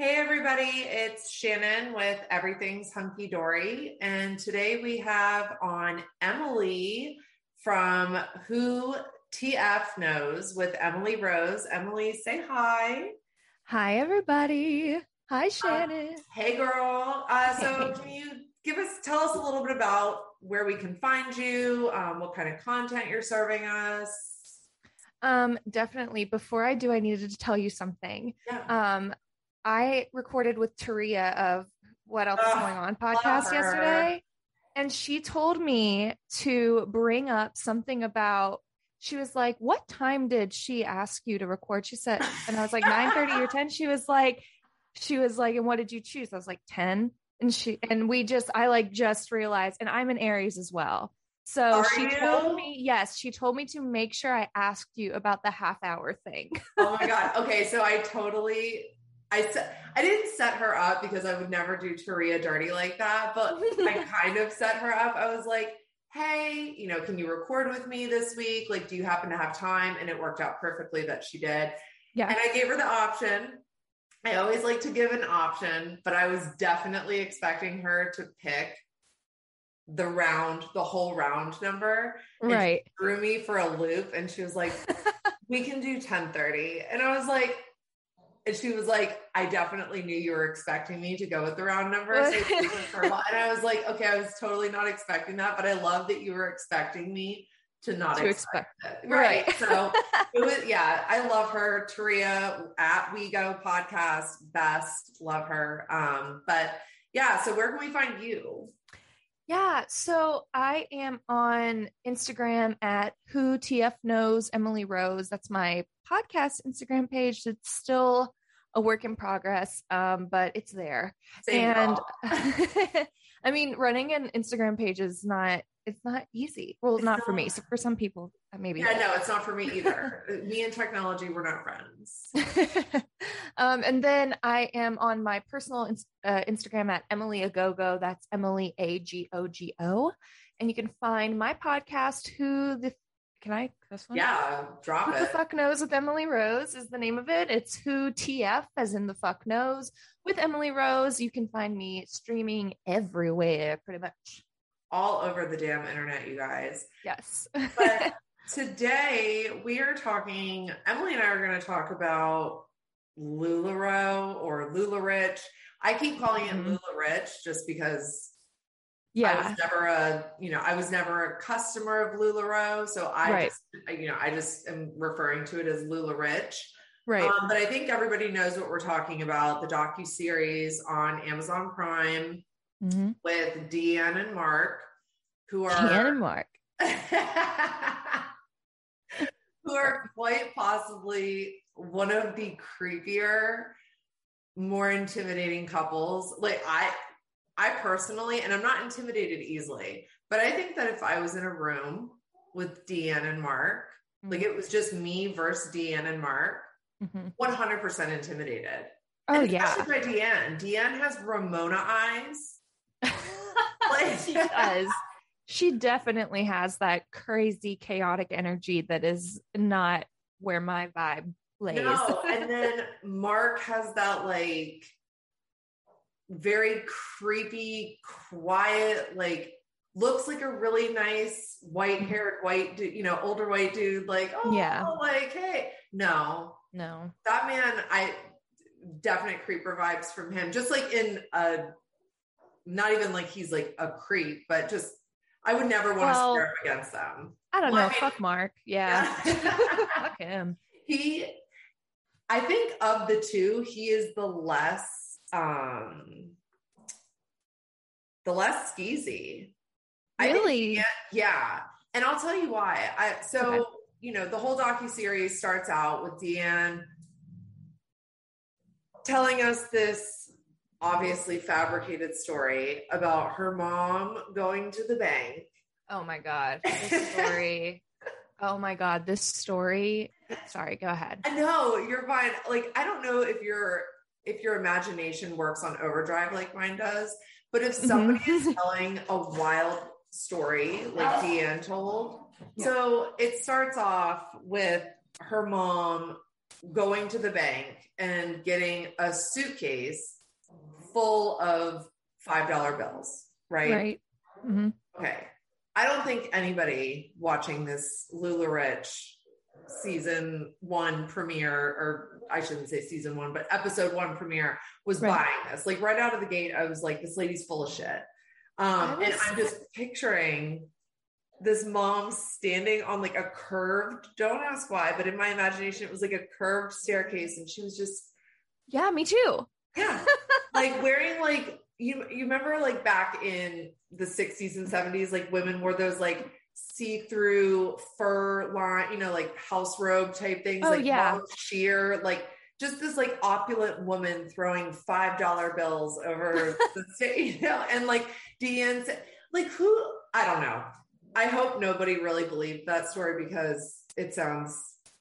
Hey, everybody, it's Shannon with Everything's Hunky Dory. And today we have on Emily from Who TF Knows with Emily Rose. Emily, say hi. Hi, everybody. Hi, Shannon. Uh, hey, girl. Uh, so, can you give us, tell us a little bit about where we can find you, um, what kind of content you're serving us? Um, definitely. Before I do, I needed to tell you something. Yeah. Um, I recorded with Taria of What Else Is Going On podcast yesterday. And she told me to bring up something about she was like, What time did she ask you to record? She said, and I was like, 9 30 or 10. She was like, she was like, and what did you choose? I was like, 10. And she and we just I like just realized, and I'm an Aries as well. So Are she you? told me, yes, she told me to make sure I asked you about the half hour thing. oh my God. Okay. So I totally I set I didn't set her up because I would never do Taria dirty like that, but I kind of set her up. I was like, hey, you know, can you record with me this week? Like, do you happen to have time? And it worked out perfectly that she did. Yeah. And I gave her the option. I always like to give an option, but I was definitely expecting her to pick the round, the whole round number. Right. threw me for a loop and she was like, we can do ten 1030. And I was like, and she was like, I definitely knew you were expecting me to go with the round number. So and I was like, okay, I was totally not expecting that, but I love that you were expecting me to not to expect, expect, it. Right. right. so it was, yeah, I love her. Taria at We Go podcast, best. Love her. Um, but yeah, so where can we find you? Yeah, so I am on Instagram at Who TF Knows Emily Rose. That's my podcast Instagram page. It's still a work in progress, um, but it's there. Same and I mean, running an Instagram page is not it's not easy. Well, it's not, not, for me. So for some people, uh, maybe. Yeah, no, it's not for me either. me and technology, we're not friends. um, and then I am on my personal uh, Instagram at Emily Agogo. That's Emily A G O G O. And you can find my podcast, Who the can I this one? Yeah, drop Who it. The fuck knows with Emily Rose is the name of it. It's Who TF as in the fuck knows with Emily Rose. You can find me streaming everywhere, pretty much. All over the damn internet, you guys. Yes. but today we are talking. Emily and I are going to talk about LuLaRoe or LuLaRich. I keep calling it mm-hmm. LuLaRich just because yeah i was never a you know i was never a customer of lularoe so i right. just you know i just am referring to it as Lula Rich. right um, but i think everybody knows what we're talking about the docu series on amazon prime mm-hmm. with deanne and mark who are deanne and mark who are quite possibly one of the creepier more intimidating couples like i I personally, and I'm not intimidated easily, but I think that if I was in a room with Deanne and Mark, mm-hmm. like it was just me versus Deanne and Mark, mm-hmm. 100% intimidated. Oh, and yeah. by Deanne. Deanne has Ramona eyes. like, she does. She definitely has that crazy, chaotic energy that is not where my vibe lays. No, and then Mark has that like very creepy, quiet, like looks like a really nice white haired white dude, you know, older white dude, like, oh, yeah, like, hey, no, no, that man, I definite creeper vibes from him, just like in a, not even like he's like a creep, but just, I would never want well, to stare up against them. I don't know. Fuck Mark. Yeah. yeah. fuck him. He, I think of the two, he is the less um the less skeezy. Really? yeah. And I'll tell you why. I so okay. you know, the whole docu series starts out with Deanne telling us this obviously fabricated story about her mom going to the bank. Oh my god. This story. oh my god, this story. Sorry, go ahead. I know, you're fine. Like I don't know if you're if your imagination works on overdrive like mine does. But if somebody mm-hmm. is telling a wild story like Deanne told, yeah. so it starts off with her mom going to the bank and getting a suitcase full of $5 bills, right? Right. Mm-hmm. Okay. I don't think anybody watching this Lula Rich season one premiere, or I shouldn't say season one, but episode one premiere was right. buying this. Like right out of the gate, I was like, this lady's full of shit. Um, and I'm just picturing this mom standing on like a curved, don't ask why, but in my imagination, it was like a curved staircase. And she was just, yeah, me too. Yeah. like wearing like, you, you remember like back in the 60s and 70s, like women wore those like see-through fur line, you know, like house robe type things, oh, like yeah. sheer, like just this like opulent woman throwing five dollar bills over the stage, you know, and like Deanne said, like who I don't know. I hope nobody really believed that story because it sounds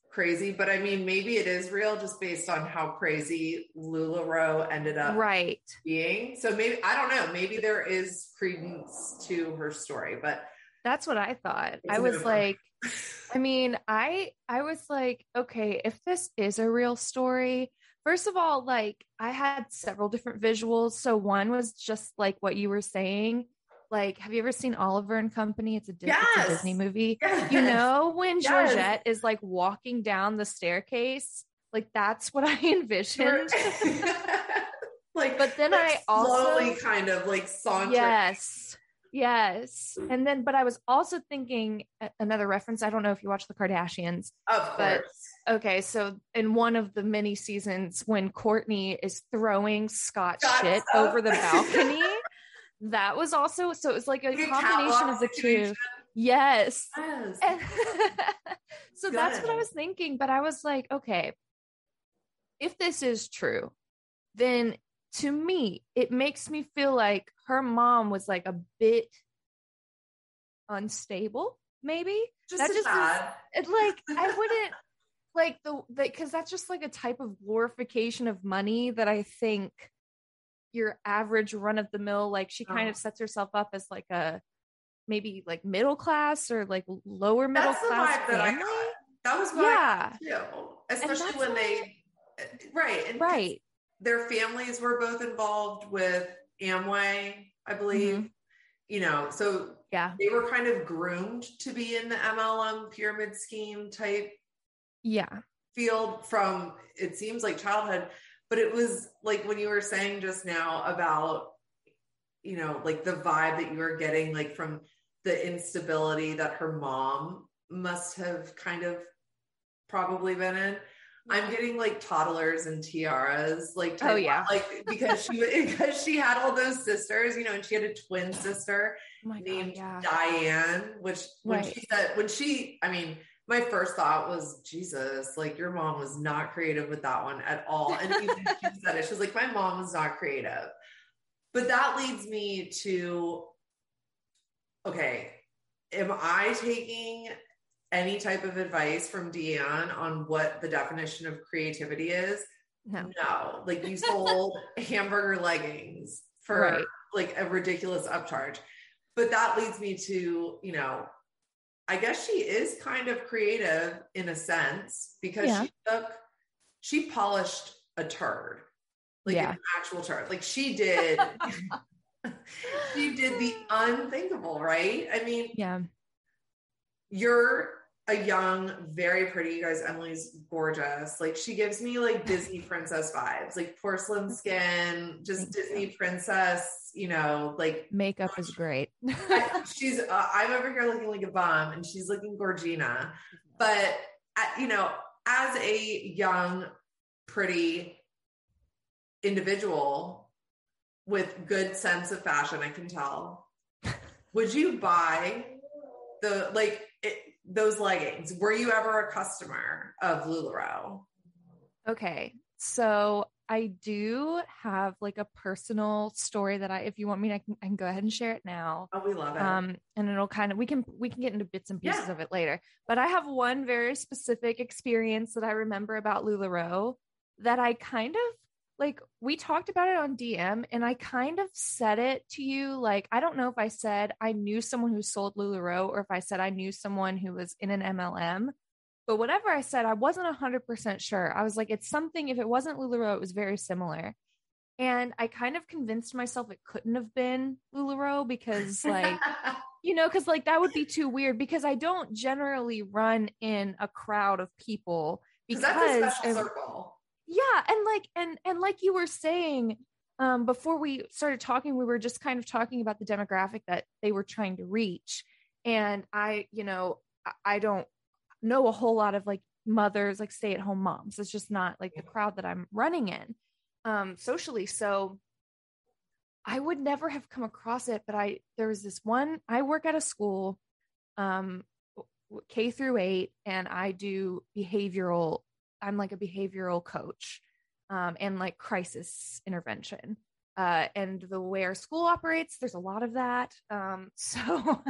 crazy, but I mean, maybe it is real just based on how crazy LuLaRoe ended up right being. So maybe I don't know. Maybe there is credence to her story, but that's what I thought. I was like, I mean, I I was like, okay, if this is a real story, first of all, like I had several different visuals. So one was just like what you were saying like, have you ever seen Oliver and Company? It's a, yes. it's a Disney movie. Yes. You know, when yes. Georgette is like walking down the staircase, like that's what I envisioned. like, but then I also slowly kind of like saunter. Yes. Yes. And then, but I was also thinking another reference. I don't know if you watch the Kardashians. Of course. Okay. So in one of the many seasons, when Kourtney is throwing Scott shit over the balcony, that was also so it was like a combination of the two. Yes. yes. so Good. that's what I was thinking. But I was like, okay, if this is true, then to me, it makes me feel like her mom was like a bit unstable, maybe. Just that just is, it like I wouldn't like the because that's just like a type of glorification of money that I think your average run of the mill like she kind oh. of sets herself up as like a maybe like middle class or like lower middle That's class family. That, that was yeah. too. Especially when they uh, right and right their families were both involved with Amway, I believe. Mm-hmm. You know, so yeah, they were kind of groomed to be in the MLM pyramid scheme type yeah field from it seems like childhood but it was like when you were saying just now about you know like the vibe that you were getting like from the instability that her mom must have kind of probably been in i'm getting like toddlers and tiaras like oh yeah like because she because she had all those sisters you know and she had a twin sister oh named God, yeah. diane which when right. she said when she i mean my first thought was, Jesus, like your mom was not creative with that one at all. And even she said it, she was like, my mom was not creative. But that leads me to, okay, am I taking any type of advice from Deanne on what the definition of creativity is? No. No. Like you sold hamburger leggings for right. like a ridiculous upcharge. But that leads me to, you know, I guess she is kind of creative in a sense because yeah. she took, she polished a turd, like yeah. an actual turd. Like she did, she did the unthinkable, right? I mean, yeah. You're a young, very pretty. You guys, Emily's gorgeous. Like she gives me like Disney princess vibes, like porcelain skin, just Thank Disney you. princess. You know, like makeup is great. I, she's. Uh, I'm over here looking like a bomb, and she's looking gorgina. But uh, you know, as a young, pretty individual with good sense of fashion, I can tell. Would you buy the like? Those leggings. Were you ever a customer of LuLaRoe? Okay. So I do have like a personal story that I, if you want me, I can, I can go ahead and share it now. Oh, we love it. Um, and it'll kind of, we can, we can get into bits and pieces yeah. of it later, but I have one very specific experience that I remember about LuLaRoe that I kind of like we talked about it on DM and I kind of said it to you. Like, I don't know if I said I knew someone who sold LuLaRoe or if I said I knew someone who was in an MLM, But whatever I said, I wasn't 100% sure. I was like, it's something, if it wasn't LuLaRoe, it was very similar. And I kind of convinced myself it couldn't have been LuLaRoe because, like, you know, because like that would be too weird because I don't generally run in a crowd of people because and, yeah, and like and and like you were saying, um, before we started talking, we were just kind of talking about the demographic that they were trying to reach. And I, you know, I don't know a whole lot of like mothers, like stay at home moms. It's just not like the crowd that I'm running in um, socially. So I would never have come across it, but I there was this one. I work at a school, um, K through eight, and I do behavioral. I'm like a behavioral coach, um, and like crisis intervention. Uh, and the way our school operates, there's a lot of that. Um, so,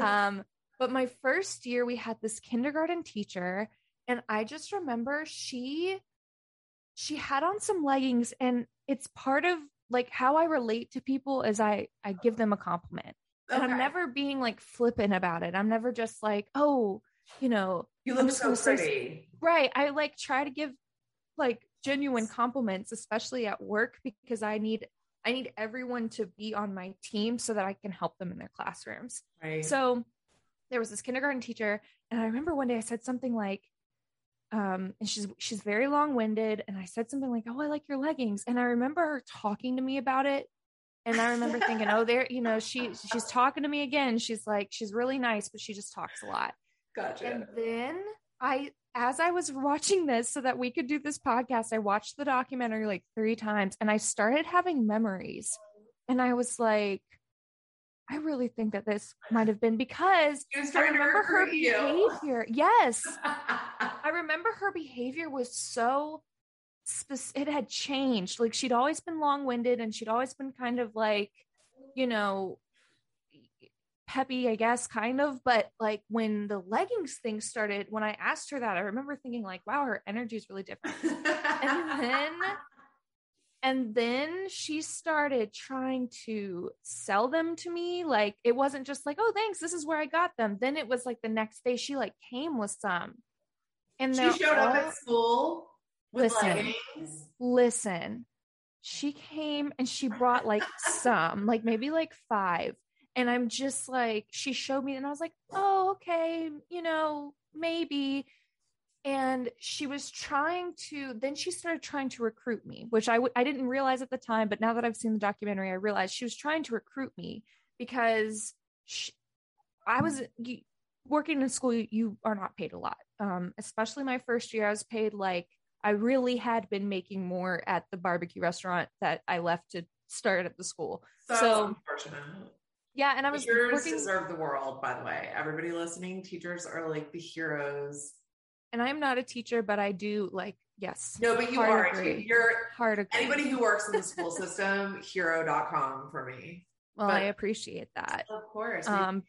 um, but my first year, we had this kindergarten teacher, and I just remember she she had on some leggings, and it's part of like how I relate to people is I I give them a compliment. Okay. And I'm never being like flippant about it. I'm never just like, oh, you know, you look so pretty. Right. I like try to give like genuine compliments, especially at work, because I need I need everyone to be on my team so that I can help them in their classrooms. Right. So there was this kindergarten teacher, and I remember one day I said something like, um, and she's she's very long-winded and i said something like oh i like your leggings and i remember her talking to me about it and i remember thinking oh there you know she she's talking to me again she's like she's really nice but she just talks a lot gotcha and then i as i was watching this so that we could do this podcast i watched the documentary like three times and i started having memories and i was like I really think that this might have been because I remember her behavior. You. Yes. I remember her behavior was so specific. It had changed. Like she'd always been long winded and she'd always been kind of like, you know, peppy, I guess, kind of. But like when the leggings thing started, when I asked her that, I remember thinking, like, wow, her energy is really different. and then and then she started trying to sell them to me. Like it wasn't just like, oh, thanks, this is where I got them. Then it was like the next day she like came with some. And then she showed all, up at school with listen, leggings. Listen, she came and she brought like some, like maybe like five. And I'm just like, she showed me, and I was like, oh, okay, you know, maybe. And she was trying to then she started trying to recruit me which I w- I didn't realize at the time but now that i've seen the documentary i realized she was trying to recruit me because she, i was working in school you are not paid a lot. Um, especially my first year i was paid like i really had been making more at the barbecue restaurant that i left to start at the school. So, so unfortunate yeah and i was teachers working... deserve the world by the way everybody listening teachers are like the heroes and I'm not a teacher, but I do like, yes. No, but you are. Agree. You're hard. Agree. Anybody who works in the school system, hero.com for me. Well, but, I appreciate that. Of course. Um,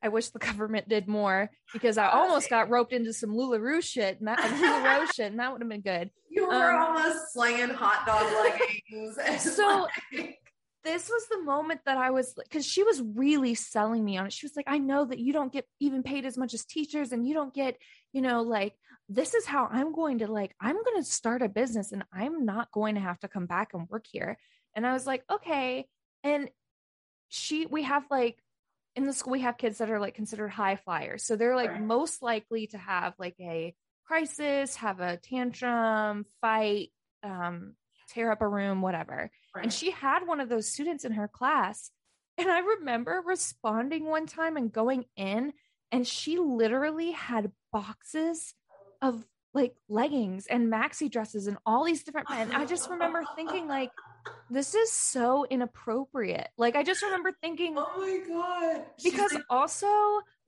I wish the government did more because I almost got roped into some LuLaRoe shit and that LuLaRoe shit, and that would have been good. You were um, almost slinging hot dog leggings. so this was the moment that I was because she was really selling me on it. She was like, I know that you don't get even paid as much as teachers, and you don't get, you know, like this is how I'm going to like, I'm going to start a business and I'm not going to have to come back and work here. And I was like, okay. And she, we have like in the school, we have kids that are like considered high flyers. So they're like most likely to have like a crisis, have a tantrum, fight, um, tear up a room, whatever. Right. And she had one of those students in her class. And I remember responding one time and going in, and she literally had boxes of like leggings and maxi dresses and all these different and I just remember thinking like this is so inappropriate. Like I just remember thinking Oh my god. Because also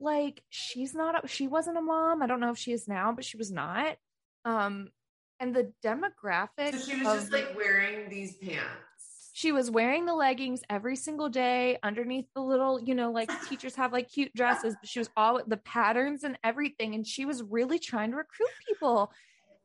like she's not a, she wasn't a mom. I don't know if she is now, but she was not. Um and the demographic. So she was of, just like wearing these pants. She was wearing the leggings every single day underneath the little, you know, like teachers have like cute dresses, but she was all the patterns and everything. And she was really trying to recruit people.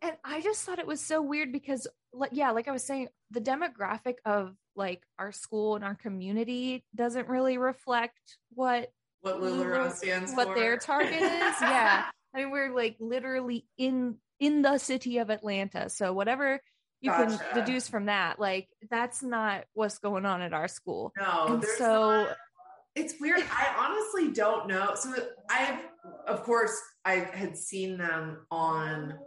And I just thought it was so weird because, like, yeah, like I was saying, the demographic of like our school and our community doesn't really reflect what what LuLaRoe stands what for. their target is. Yeah. I mean, we're like literally in in the city of Atlanta. So whatever you gotcha. can deduce from that, like that's not what's going on at our school. No, and so not, it's weird. I honestly don't know. So I've, of course, I had seen them on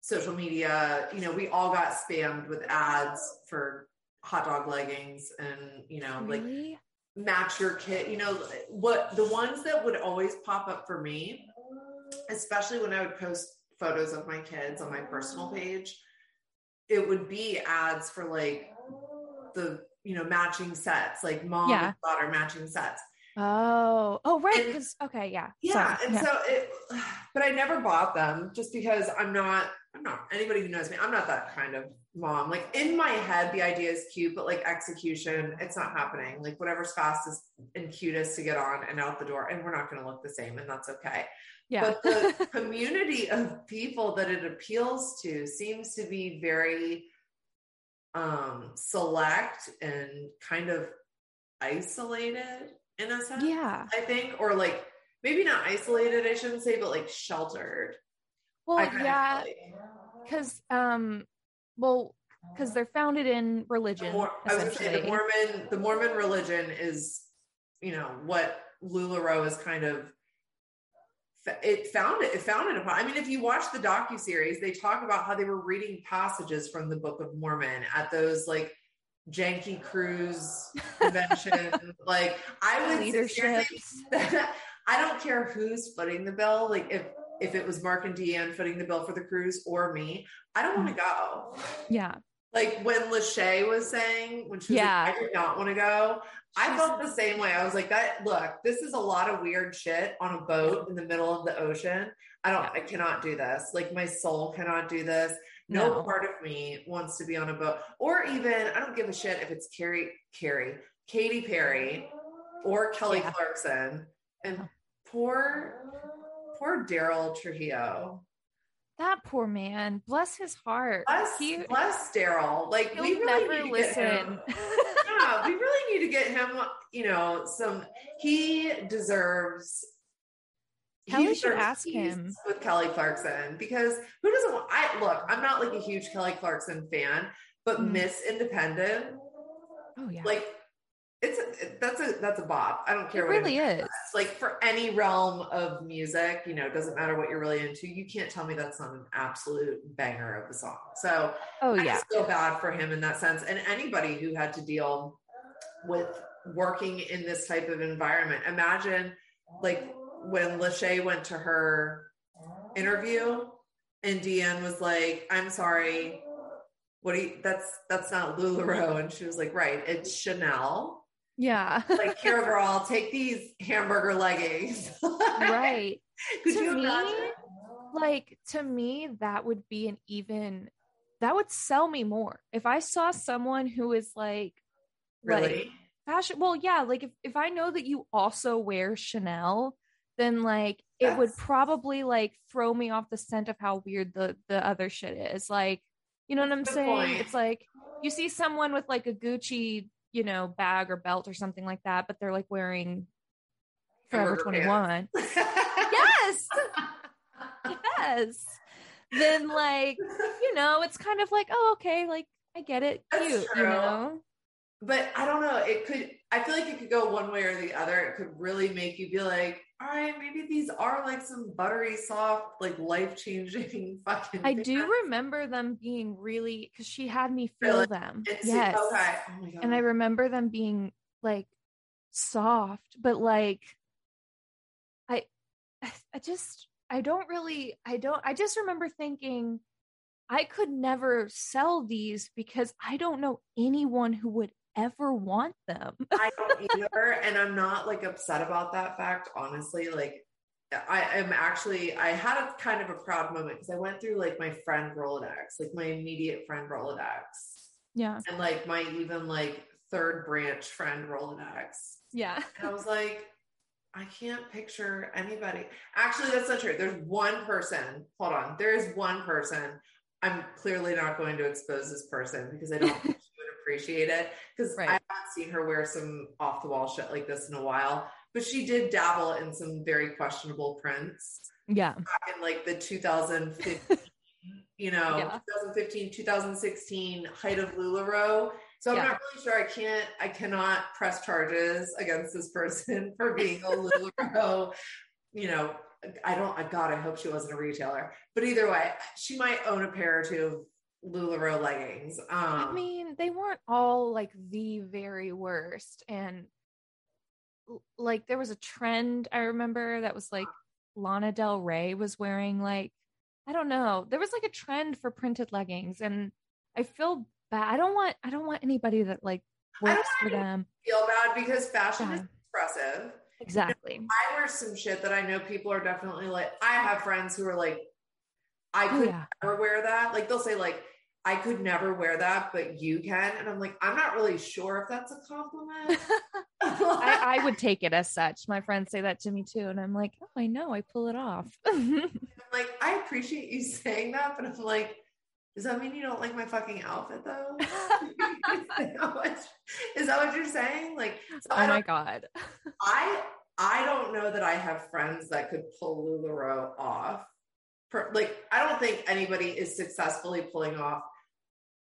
social media. You know, we all got spammed with ads for hot dog leggings and you know, really? like match your kit. You know, what the ones that would always pop up for me, especially when I would post photos of my kids on my personal page, it would be ads for like the you know matching sets, like mom yeah. and daughter matching sets. Oh, oh, right. Because okay, yeah, yeah. Sorry. And yeah. so it, but I never bought them just because I'm not. I'm not anybody who knows me. I'm not that kind of mom. Like in my head, the idea is cute, but like execution, it's not happening. Like whatever's fastest and cutest to get on and out the door, and we're not going to look the same, and that's okay. Yeah. But the community of people that it appeals to seems to be very um select and kind of isolated in a sense. Yeah. I think, or like maybe not isolated, I shouldn't say, but like sheltered. Well, yeah. Because um well, because they're oh. founded in religion. Mor- I was say the Mormon the Mormon religion is, you know, what LuLaRoe is kind of it found it, it founded upon. I mean, if you watch the docu series, they talk about how they were reading passages from the Book of Mormon at those like janky cruise convention. like I would leadership. I don't care who's footing the bill. Like if if it was Mark and Deanne footing the bill for the cruise or me, I don't want to go. Yeah. Like when Lachey was saying when she was yeah. like, I do not want to go. I felt the same way. I was like, that look, this is a lot of weird shit on a boat in the middle of the ocean. I don't, I cannot do this. Like my soul cannot do this. No, no, part of me wants to be on a boat. Or even, I don't give a shit if it's Carrie, Carrie, Katy Perry or Kelly yeah. Clarkson. And oh. poor, poor Daryl Trujillo. That poor man. Bless his heart. Bless, he, bless Daryl. Like we really never need to listen. Get him, yeah, we really need to get him. You know, some. He deserves. Kelly he should ask him with Kelly Clarkson because who doesn't want? I look. I'm not like a huge Kelly Clarkson fan, but mm. Miss Independent. Oh yeah. Like it's a, that's a that's a bop. I don't care. It what really it is. Like for any realm of music, you know, it doesn't matter what you're really into. You can't tell me that's not an absolute banger of a song. So, oh yeah, I feel bad for him in that sense, and anybody who had to deal with working in this type of environment. Imagine, like when Lachey went to her interview, and Deanne was like, "I'm sorry." What do you, that's that's not LuLaRoe. And she was like, right, it's Chanel yeah. like, here, girl, take these hamburger leggings. right. Could to you me, imagine? Like, to me, that would be an even, that would sell me more. If I saw someone who is like, really? Like, fashion, well, yeah, like if, if I know that you also wear Chanel, then like yes. it would probably like throw me off the scent of how weird the the other shit is. Like, you know what I'm Good saying? Point. It's like you see someone with like a Gucci you know, bag or belt or something like that, but they're like wearing Forever 21. yes. yes. Then like, you know, it's kind of like, oh, okay, like I get it. That's Cute, true. you know. But I don't know. It could I feel like it could go one way or the other. It could really make you be like, all right, maybe these are like some buttery soft, like life changing fucking. I do remember them being really because she had me feel really? them. It's, yes. Okay. Oh my God. And I remember them being like soft, but like I, I just I don't really I don't I just remember thinking I could never sell these because I don't know anyone who would ever want them. I don't either. And I'm not like upset about that fact, honestly. Like, I am actually, I had a kind of a proud moment because I went through like my friend Rolodex, like my immediate friend Rolodex. Yeah. And like my even like third branch friend Rolodex. Yeah. And I was like, I can't picture anybody. Actually, that's not true. There's one person. Hold on. There is one person. I'm clearly not going to expose this person because I don't appreciate it because right. I haven't seen her wear some off the wall shit like this in a while. But she did dabble in some very questionable prints. Yeah. Back in like the 2015, you know, yeah. 2015, 2016 height of LuLaRoe. So I'm yeah. not really sure. I can't, I cannot press charges against this person for being a LuLaRoe, you know, I don't, I God, I hope she wasn't a retailer. But either way, she might own a pair or two of LuLaRoe leggings. Um, I mean, they weren't all like the very worst. And like there was a trend I remember that was like Lana Del Rey was wearing like I don't know. There was like a trend for printed leggings and I feel bad. I don't want I don't want anybody that like works for them. Feel bad because fashion yeah. is expressive. Exactly. You know, I wear some shit that I know people are definitely like I have friends who are like I oh, could oh, yeah. never wear that. Like they'll say like I could never wear that, but you can. And I'm like, I'm not really sure if that's a compliment. I, I, would take it as such. My friends say that to me too. And I'm like, oh, I know, I pull it off. I'm like, I appreciate you saying that, but I'm like, does that mean you don't like my fucking outfit though? is, that what, is that what you're saying? Like, so oh my God. I I don't know that I have friends that could pull LuLaRoe off. Per, like, I don't think anybody is successfully pulling off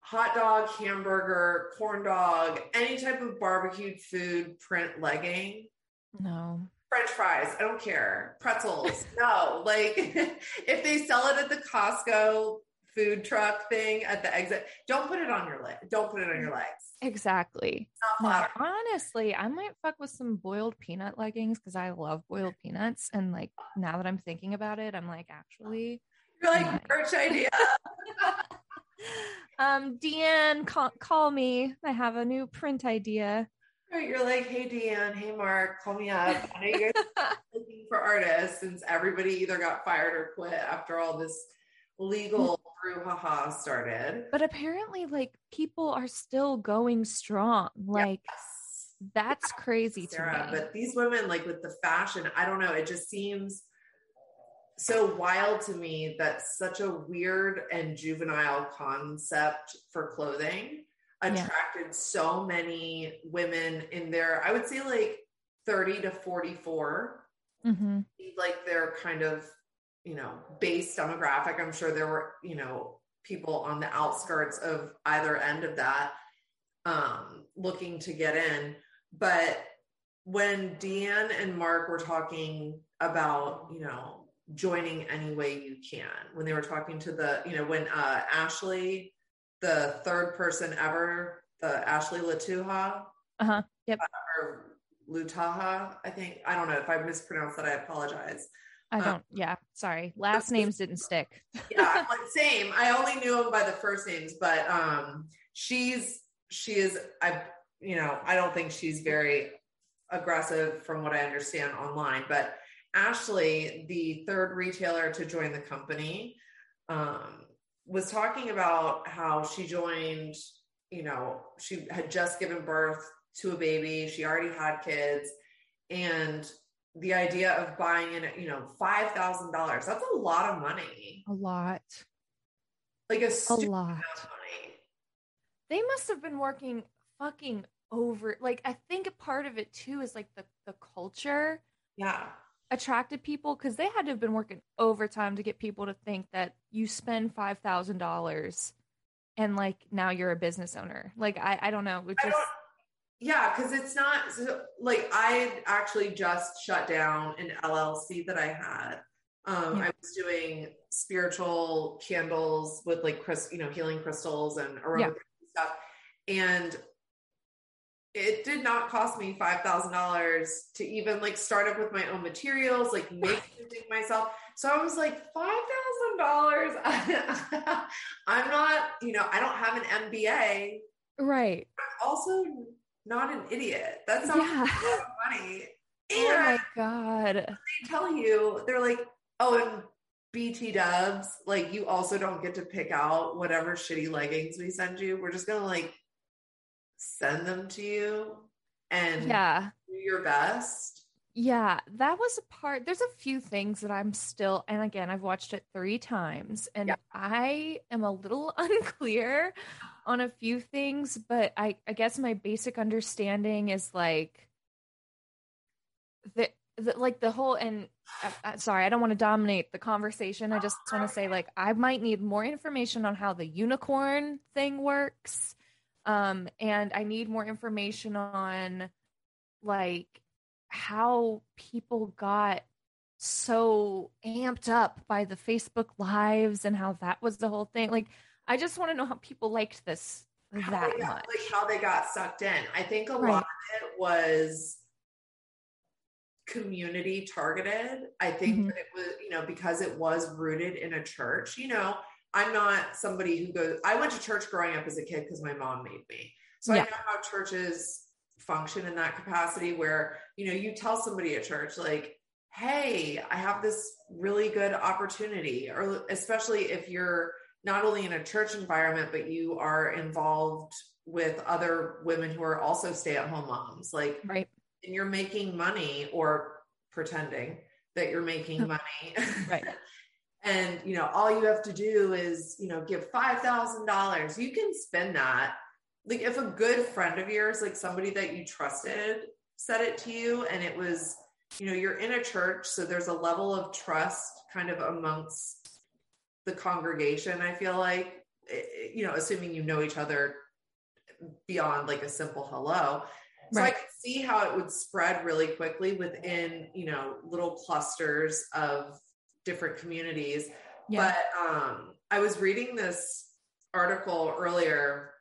hot dog, hamburger, corn dog, any type of barbecued food print legging. No. French fries, I don't care. Pretzels, no. Like if they sell it at the Costco food truck thing at the exit, don't put it on your leg. Don't put it on your legs. Exactly. Honestly, I might fuck with some boiled peanut leggings because I love boiled peanuts. And like now that I'm thinking about it, I'm like, actually, you're like merch idea. um, Deanne, call, call me. I have a new print idea. Right, you're like, hey Deanne, hey Mark, call me up. I know you guys looking for artists since everybody either got fired or quit after all this legal brouhaha started. But apparently, like people are still going strong. Like yes. that's crazy Sarah, to me. But these women, like with the fashion, I don't know. It just seems so wild to me that such a weird and juvenile concept for clothing attracted yeah. so many women in there. I would say like 30 to 44. Mm-hmm. Like their kind of, you know, base demographic. I'm sure there were, you know, people on the outskirts of either end of that um, looking to get in. But when Deanne and Mark were talking about, you know, joining any way you can. When they were talking to the, you know, when uh, Ashley, the third person ever, the Ashley Latuha, uh-huh, yep, uh, or Lutaha, I think. I don't know if I mispronounced that. I apologize. I don't. Um, yeah, sorry. Last names didn't stick. yeah, like same. I only knew them by the first names, but um, she's she is. I you know I don't think she's very aggressive from what I understand online, but Ashley, the third retailer to join the company, um, was talking about how she joined, you know, she had just given birth to a baby, she already had kids, and the idea of buying in, you know, $5,000, that's a lot of money. A lot. Like a, a lot. They must have been working fucking over. Like, I think a part of it too is like the, the culture. Yeah attracted people because they had to have been working overtime to get people to think that you spend five thousand dollars and like now you're a business owner. Like I, I don't know. It just yeah, because it's not so, like I actually just shut down an LLC that I had. Um, yeah. I was doing spiritual candles with like Chris, you know, healing crystals and aromatherapy yeah. stuff, and it did not cost me five thousand dollars to even like start up with my own materials, like make myself. So I was like, five thousand dollars. I'm not, you know, I don't have an MBA. Right. I'm also not an idiot. That's not yeah. money. And oh my god. They tell you, they're like, oh, and BT dubs, like you also don't get to pick out whatever shitty leggings we send you. We're just gonna like send them to you and yeah do your best yeah that was a part there's a few things that i'm still and again i've watched it three times and yeah. i am a little unclear on a few things but i i guess my basic understanding is like that the, like the whole and uh, uh, sorry i don't want to dominate the conversation i just want to say like i might need more information on how the unicorn thing works um and i need more information on like how people got so amped up by the facebook lives and how that was the whole thing like i just want to know how people liked this how that got, much like how they got sucked in i think a Right. lot of it was community targeted. I think Mhm. that it was, you know, because it was rooted in a church. You know, I'm not somebody who goes, I went to church growing up as a kid because my mom made me. So Yeah. I know how churches function in that capacity where, you know, you tell somebody at church, like, hey, I have this really good opportunity, or especially if you're not only in a church environment, but you are involved with other women who are also stay at home moms. Like, right and you're making money or pretending that you're making money. Right. And you know, all you have to do is, you know, give $5,000. You can spend that. Like if a good friend of yours, like somebody that you trusted said it to you and it was, you know, you're in a church, so there's a level of trust kind of amongst the congregation, I feel like, eh, eh, you know, assuming you know each other beyond like a simple hello. So I could see how it would spread really quickly within, you know, little clusters of different communities. yeah But um, I was reading this article earlier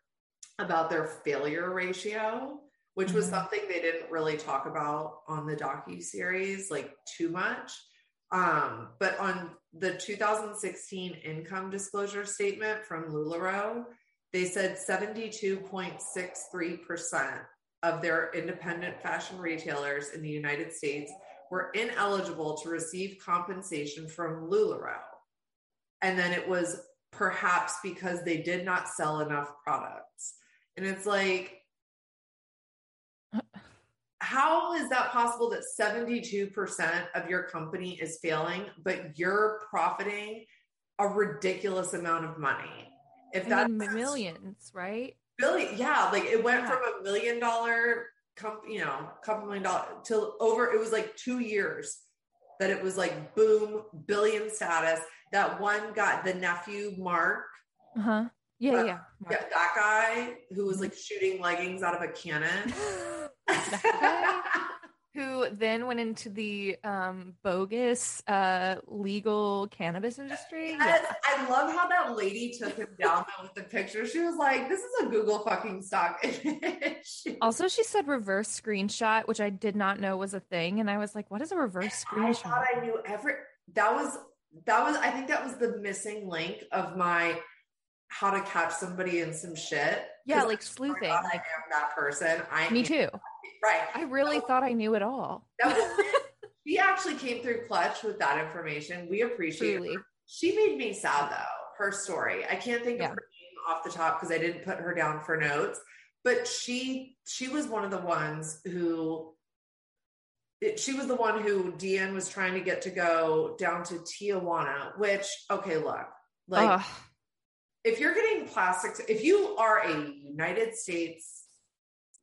about their failure ratio, which was Mhm. something they didn't really talk about on the docu series like too much. Um, but on the 2016 income disclosure statement from Lularoe, they said 72.63% of their independent fashion retailers in the United States were ineligible to receive compensation from LuLaRoe. And then it was perhaps because they did not sell enough products. And it's like, how is that possible that 72% of your company is failing, but you're profiting a ridiculous amount of money? If that's millions right billion, yeah, like it went Yeah. from a million dollar comp, you know, couple million dollar till over, it was like two years that it was like boom, billion status. That one got the nephew, Mark, uh-huh. Yeah Uh, yeah yeah, that guy who was like shooting leggings out of a cannon. who then went into the um bogus uh legal cannabis industry Yes, I love how that lady took him down with the picture. She was like, "This is a Google fucking stock image." also she said reverse screenshot which i did not know was a thing and i was like what is a reverse screenshot?" I thought I knew every. That was that was. I think that was the missing link of my how to catch somebody in some shit. Yeah like sleuthing thought I like am that person. I me too Right. i really So- thought i knew it all That was it. She actually came through clutch with that information. We appreciate truly her. She made me sad though, her story. I can't think Yeah. of her name off the top because I didn't put her down for notes. But she she was one of the ones who it, she was the one who Deanne was trying to get to go down to Tijuana, which okay, look, like Ugh. If you're getting plastic, if you are a United States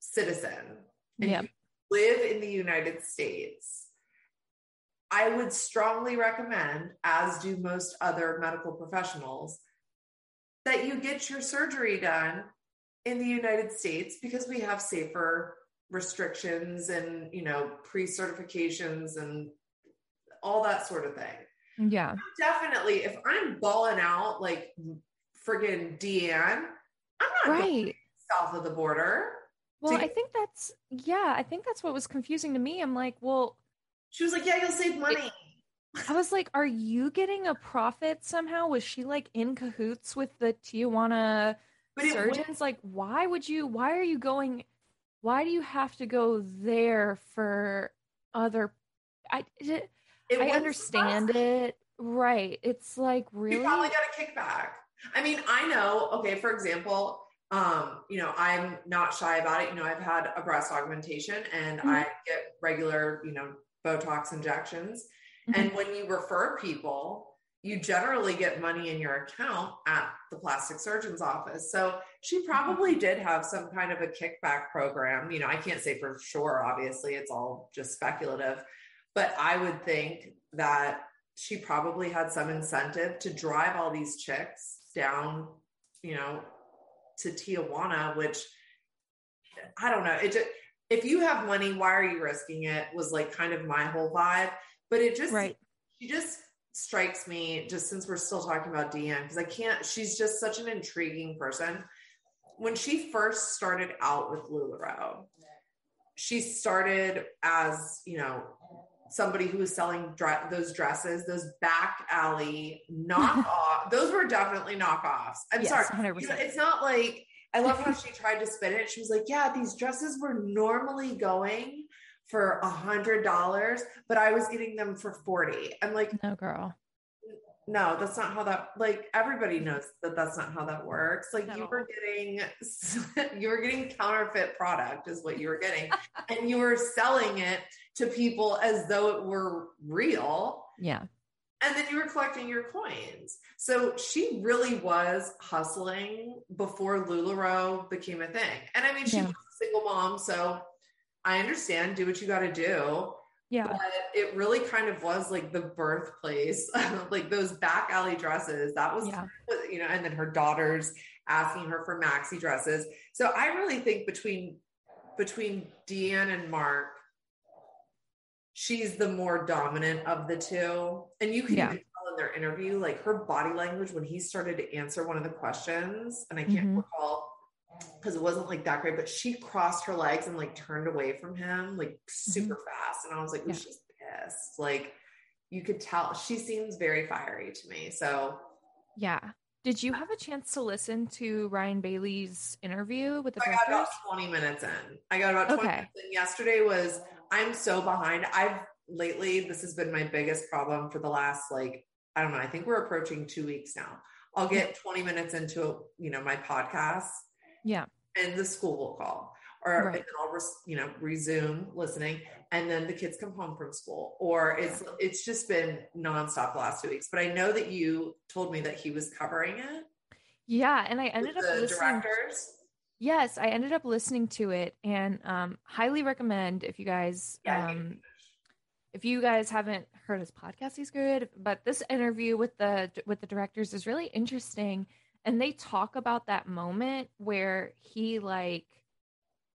citizen and Yep. you live in the United States, I would strongly recommend, as do most other medical professionals, that you get your surgery done in the United States because we have safer restrictions and, you know, pre certifications and all that sort of thing yeah definitely if I'm balling out like friggin' Deanne, I'm not going right south of the border. well i think that's yeah i think that's what was confusing to me i'm like well She was like, Yeah, you'll save money. I was like, are you getting a profit somehow? Was she like in cahoots with the Tijuana But it went- surgeons? Like, why would you, why are you going, why do you have to go there for other, I, it, it I understand it. Right. It's like, You really? probably got a kickback. I mean, I know, okay, for example, um, you know, I'm not shy about it. You know, I've had a breast augmentation and Mhm. I get regular, you know, Botox injections. Mhm. And when you refer people, you generally get money in your account at the plastic surgeon's office. So she probably did have some kind of a kickback program. You know, I can't say for sure, obviously, it's all just speculative. but I would think that she probably had some incentive to drive all these chicks down, you know, to Tijuana, which I don't know. It just, if you have money, why are you risking it? Was like kind of my whole vibe. But it just, right. she just strikes me just since we're still talking about Deanne, because I can't, she's just such an intriguing person. When she first started out with LuLaRoe, she started as, you know, somebody who was selling dre- those dresses, those back alley knockoff. those were definitely knockoffs. I'm yes, sorry. You know, it's not like I love how she tried to spin it. She was like, "Yeah, these dresses were normally going for a hundred dollars, but I was getting them for 40. I'm like, "No, girl." No, that's not how that. Like everybody knows that that's not how that works. Like no. you were getting, you were getting counterfeit product, is what you were getting, and you were selling it to people as though it were real. Yeah. And then you were collecting your coins. So she really was hustling before LuLaRoe became a thing. And I mean, she yeah. was a single mom. So I understand, do what you got to do. Yeah. But it really kind of was like the birthplace, like those back alley dresses. That was, yeah. you know, and then her daughters asking her for maxi dresses. So I really think between between Deanne and Mark, she's the more dominant of the two. And you can yeah. tell in their interview, like her body language when he started to answer one of the questions, and I can't mm-hmm. recall because it wasn't like that great, but she crossed her legs and like turned away from him like super mm-hmm. fast. And I was like, yeah. she's pissed. Like you could tell she seems very fiery to me. So yeah. Did you have a chance to listen to Ryan Bailey's interview with the I got about 20 minutes in. I got about 20 okay. minutes in. Yesterday was I'm so behind. I've lately, this has been my biggest problem for the last like, I don't know, I think we're approaching two weeks now. I'll get 20 minutes into, you know, my podcast. Yeah. And the school will call. Or right. I'll res, you know resume listening, and then the kids come home from school, or it's it's just been nonstop the last two weeks. But I know that you told me that he was covering it. Yeah, and I ended up listening. Directors. Yes, I ended up listening to it and um, highly recommend if you guys yeah, um, if you guys haven't heard his podcast, he's good. But this interview with the with the directors is really interesting, and they talk about that moment where he like.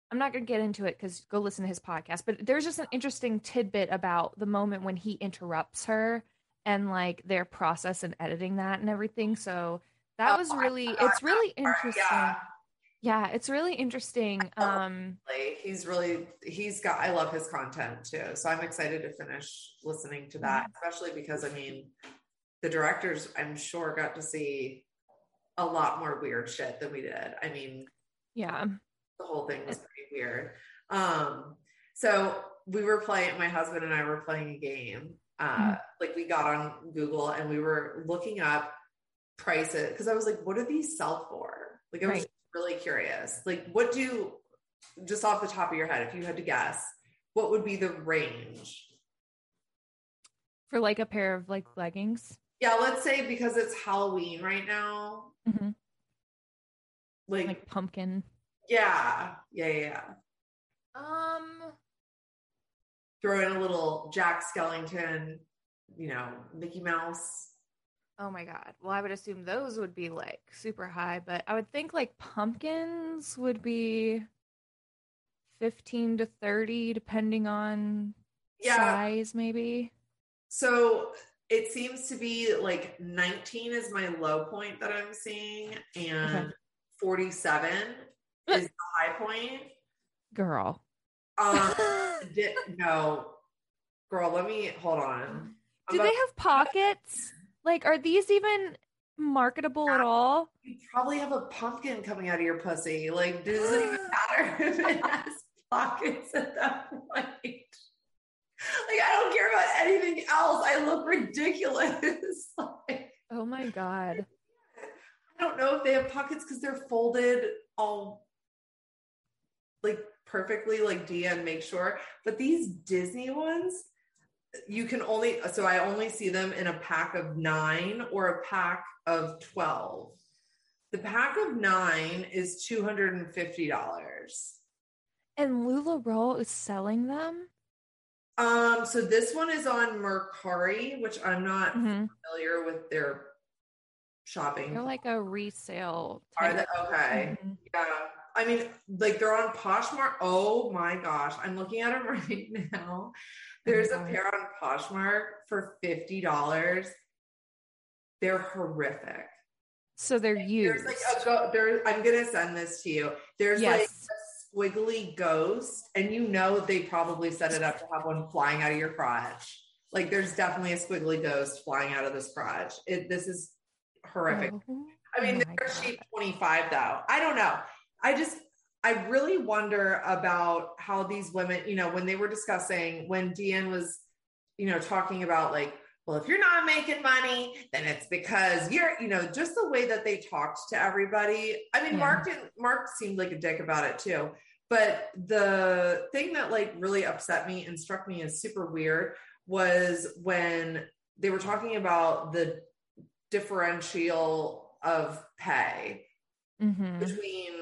I'm not going to get into it because go listen to his podcast, but there's just an interesting tidbit about the moment when he interrupts her and like their process and editing that and everything. So that oh, was really, it's really interesting. Yeah yeah it's really interesting um he's really he's got i love his content too so i'm excited to finish listening to that especially because i mean the directors i'm sure got to see a lot more weird shit than we did i mean yeah the whole thing was pretty weird um so we were playing my husband and i were playing a game uh mm-hmm. like we got on google and we were looking up prices because i was like what do these sell for like i was right really curious. Like, what do just off the top of your head, if you had to guess, what would be the range for like a pair of like leggings? Yeah, let's say because it's Halloween right now. Mm-hmm. Like, like pumpkin. Yeah, yeah, yeah. Um, throw in a little Jack Skellington, you know, Mickey Mouse. Oh my god. Well, I would assume those would be like super high, but I would think like pumpkins would be 15 to 30 depending on yeah. size maybe. So it seems to be like 19 is my low point that I'm seeing and okay. 47 is the high point. Girl. Um no. Girl, let me hold on. Do they have pockets? Like, are these even marketable at all? You probably have a pumpkin coming out of your pussy. Like, does it even matter if it has pockets at that point? Like, I don't care about anything else. I look ridiculous. like, oh my God. I don't know if they have pockets because they're folded all like perfectly, like Dia make sure. But these Disney ones, you can only so I only see them in a pack of nine or a pack of 12. The pack of nine is $250. And LuLaRoe is selling them? Um, so this one is on Mercari, which I'm not Mm-hmm. familiar with their shopping. They're like a resale. Are they okay? Mhm. Yeah. I mean, like they're on Poshmark. Oh my gosh. I'm looking at them right now. There's a pair on Poshmark for $50. They're horrific. So they're used. There's like a go there. I'm gonna send this to you. There's like yes. Squiggly ghost, and you know they probably set it up to have one flying out of your crotch. Like there's definitely a squiggly ghost flying out of this crotch. It this is horrific. Oh I mean, oh, my they're cheap 25 though. I don't know. I just, I really wonder about how these women, you know, when they were discussing, when Deanne was, you know, talking about like, well, if you're not making money, then it's because you're, you know, just the way that they talked to everybody. I mean, Yeah. Mark didn't, Mark seemed like a dick about it too. But the thing that like really upset me and struck me as super weird was when they were talking about the differential of pay Mhm. between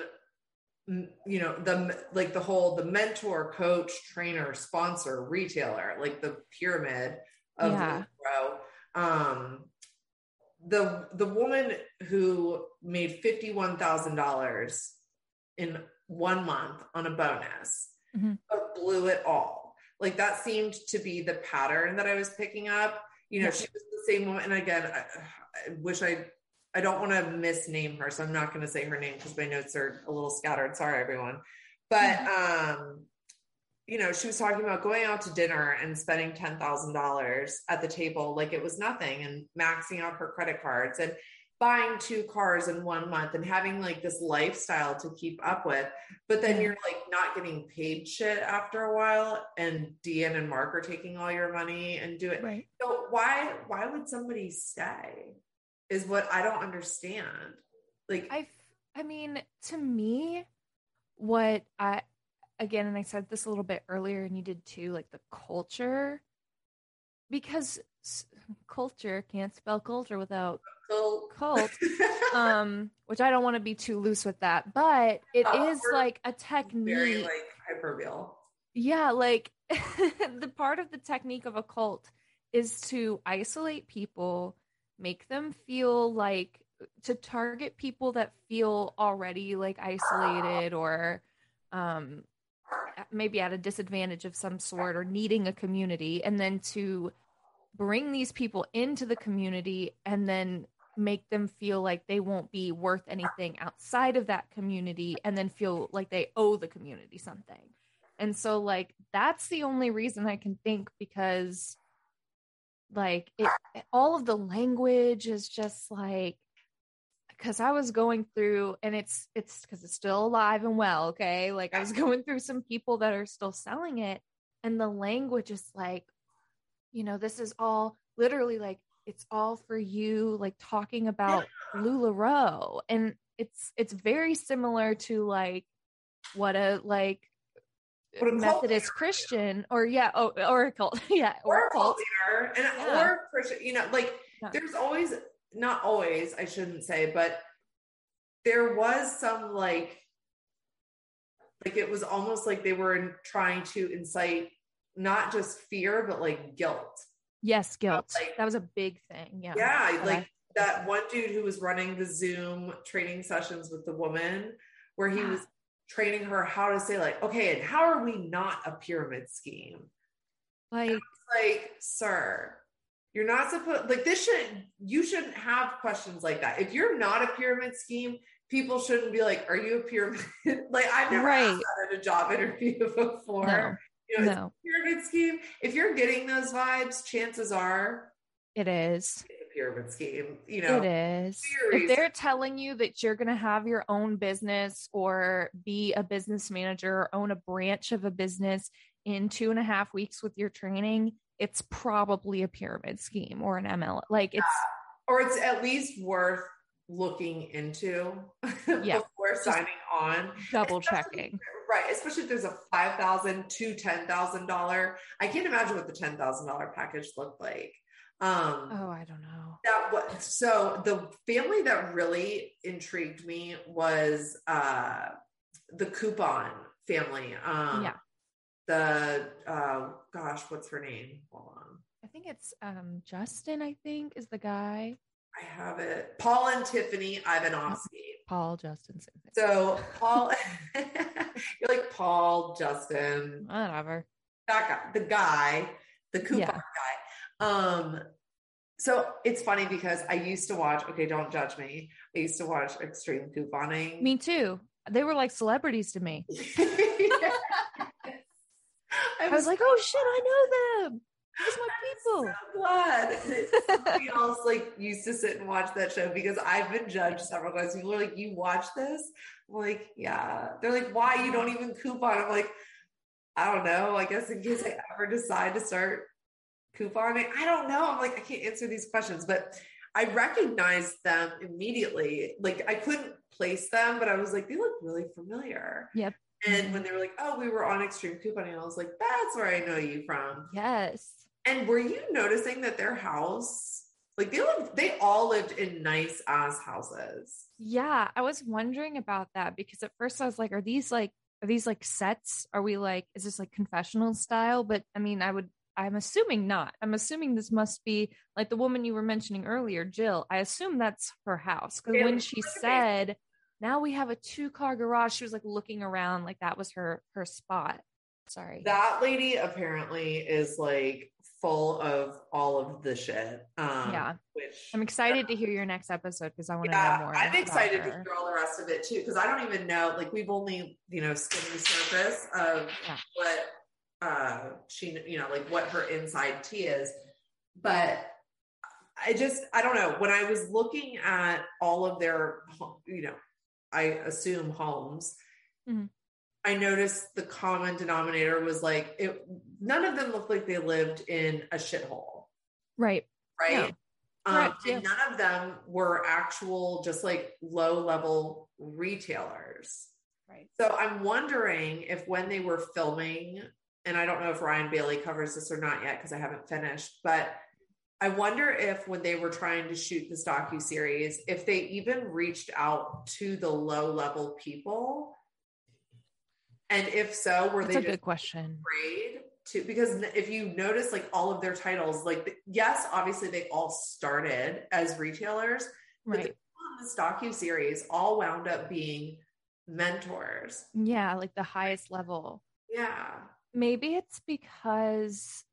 you know the like the whole the mentor coach trainer sponsor retailer like the pyramid of Yeah. Lululemon. um the the woman who made $51,000 in one month on a bonus Mhm. but blew it all like that seemed to be the pattern that I was picking up you know Yeah. she was the same woman and again I, I wish I I don't want to misname her, so I'm not going to say her name because my notes are a little scattered. Sorry, everyone. But um, you know, she was talking about going out to dinner and spending ten thousand dollars at the table like it was nothing, and maxing out her credit cards and buying two cars in one month and having like this lifestyle to keep up with. But then you're like not getting paid shit after a while, and Deanne and Mark are taking all your money and do it. Right. So why why would somebody stay? Is what I don't understand. Like i i mean, to me, what I, again, and I said this a little bit earlier, and you did too, like the culture, because culture can't spell culture without cult. cult. um, which I don't want to be too loose with that, but it Oh, is like a technique very like hyperbial. Yeah, like the part of the technique of a cult is to isolate people, make them feel like to target people that feel already like isolated or um maybe at a disadvantage of some sort or needing a community and then to bring these people into the community and then make them feel like they won't be worth anything outside of that community and then feel like they owe the community something. And so like that's the only reason I can think because like it all of the language is just like because I was going through and it's it's because it's still alive and well, okay? Like I was going through some people that are still selling it and the language is like you know, this is all literally like it's all for you like talking about LuLaRoe and it's it's very similar to like what a like What a Methodist Christian or yeah, oh, or a cult, yeah, Or or a cult leader and Yeah. or Christian, you know, like Yeah. there's always not always, I shouldn't say, but there was some like like it was almost like they were trying to incite not just fear, but like guilt. Yes, guilt. like- that was a big thing. Yeah. Yeah, like I- that one dude who was running the Zoom training sessions with the woman, where he Yeah. was training her how to say, like, okay, and how are we not a pyramid scheme? like like, sir, you're not supposed like this should you shouldn't have questions like that. If you're not a pyramid scheme, people shouldn't be like, Are you a pyramid? like I've never Right. asked that at a job interview before. no, You know, no, pyramid scheme. If you're getting those vibes, chances are it is. a pyramid scheme. You know, it is. If they're telling you that you're going to have your own business or be a business manager or own a branch of a business in two and a half weeks with your training, it's probably a pyramid scheme or an ML. Like it's or it's at least worth looking into Yeah. before signing on. double Especially- checking. Right, especially if there's a five thousand to ten thousand dollar. I can't imagine what the ten thousand dollar package looked like. Um, Oh, I don't know. that was so the family that really intrigued me was uh the coupon family. Um, Yeah. the uh gosh, what's her name? Hold on. I think it's um Justin, I think, is the guy. I have it. Paul and Tiffany Ivanovsky. Paul Justin. So Paul, you're like Paul Justin. Whatever. That guy, the guy, the coupon yeah. guy. Um, so it's funny because I used to watch, okay, don't judge me. I used to watch extreme couponing. Me too. They were like celebrities to me. I, was, I was like, oh shit, I know them. Those my people. So glad somebody else like used to sit and watch that show because I've been judged several times. People are like, you watch this? I'm like, yeah. They're like, why you don't even coupon? I'm like, I don't know. I guess in case I ever decide to start couponing, I don't know. I'm like, I can't answer these questions, but I recognized them immediately. Like I couldn't place them, but I was like, they look really familiar. Yep. And mm-hmm. when they were like, oh, we were on extreme couponing, I was like, that's where I know you from. Yes. And were you noticing that their house, like they lived, they all lived in nice ass houses? Yeah, I was wondering about that because at first I was like, are these like are these like sets? Are we like, is this like confessional style? But I mean, I would, I'm assuming not. I'm assuming this must be like the woman you were mentioning earlier, Jill. I assume that's her house because when she said, now we have a two car garage, she was like looking around like that was her her spot. Sorry. That lady apparently is like full of all of the shit. Um, yeah. Which I'm excited to hear your next episode because I want to yeah, know more. I'm excited to hear all the rest of it too because I don't even know. Like we've only you know skimmed the surface of yeah. what uh she you know like what her inside tea is, but I just I don't know when I was looking at all of their you know I assume homes. Mm-hmm. I noticed the common denominator was like it none of them looked like they lived in a shithole. Right. Right. Yeah. Um, Correct, and none of them were actual just like low level retailers. Right. So I'm wondering if when they were filming, and I don't know if Ryan Bailey covers this or not yet because I haven't finished, but I wonder if when they were trying to shoot this docu series, if they even reached out to the low level people and if so, were That's they a good question? Afraid to because if you notice, like all of their titles, like yes, obviously they all started as retailers, right? But this docu series all wound up being mentors. Yeah, like the highest level. Yeah. Maybe it's because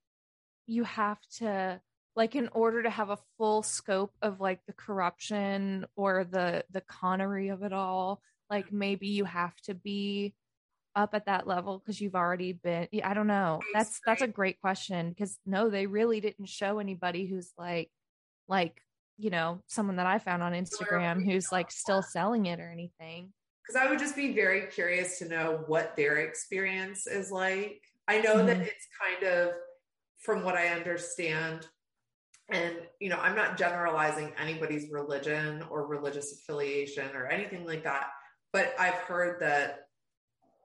you have to like in order to have a full scope of like the corruption or the the connery of it all like maybe you have to be up at that level because you've already been i don't know that's that's a great. question because no they really didn't show anybody who's like like you know someone that i found on instagram who's like still selling it or anything. Because i would just be very curious to know what their experience is like. I know mm-hmm. that it's kind of from what i understand and you know i'm not generalizing anybody's religion or religious affiliation or anything like that but i've heard that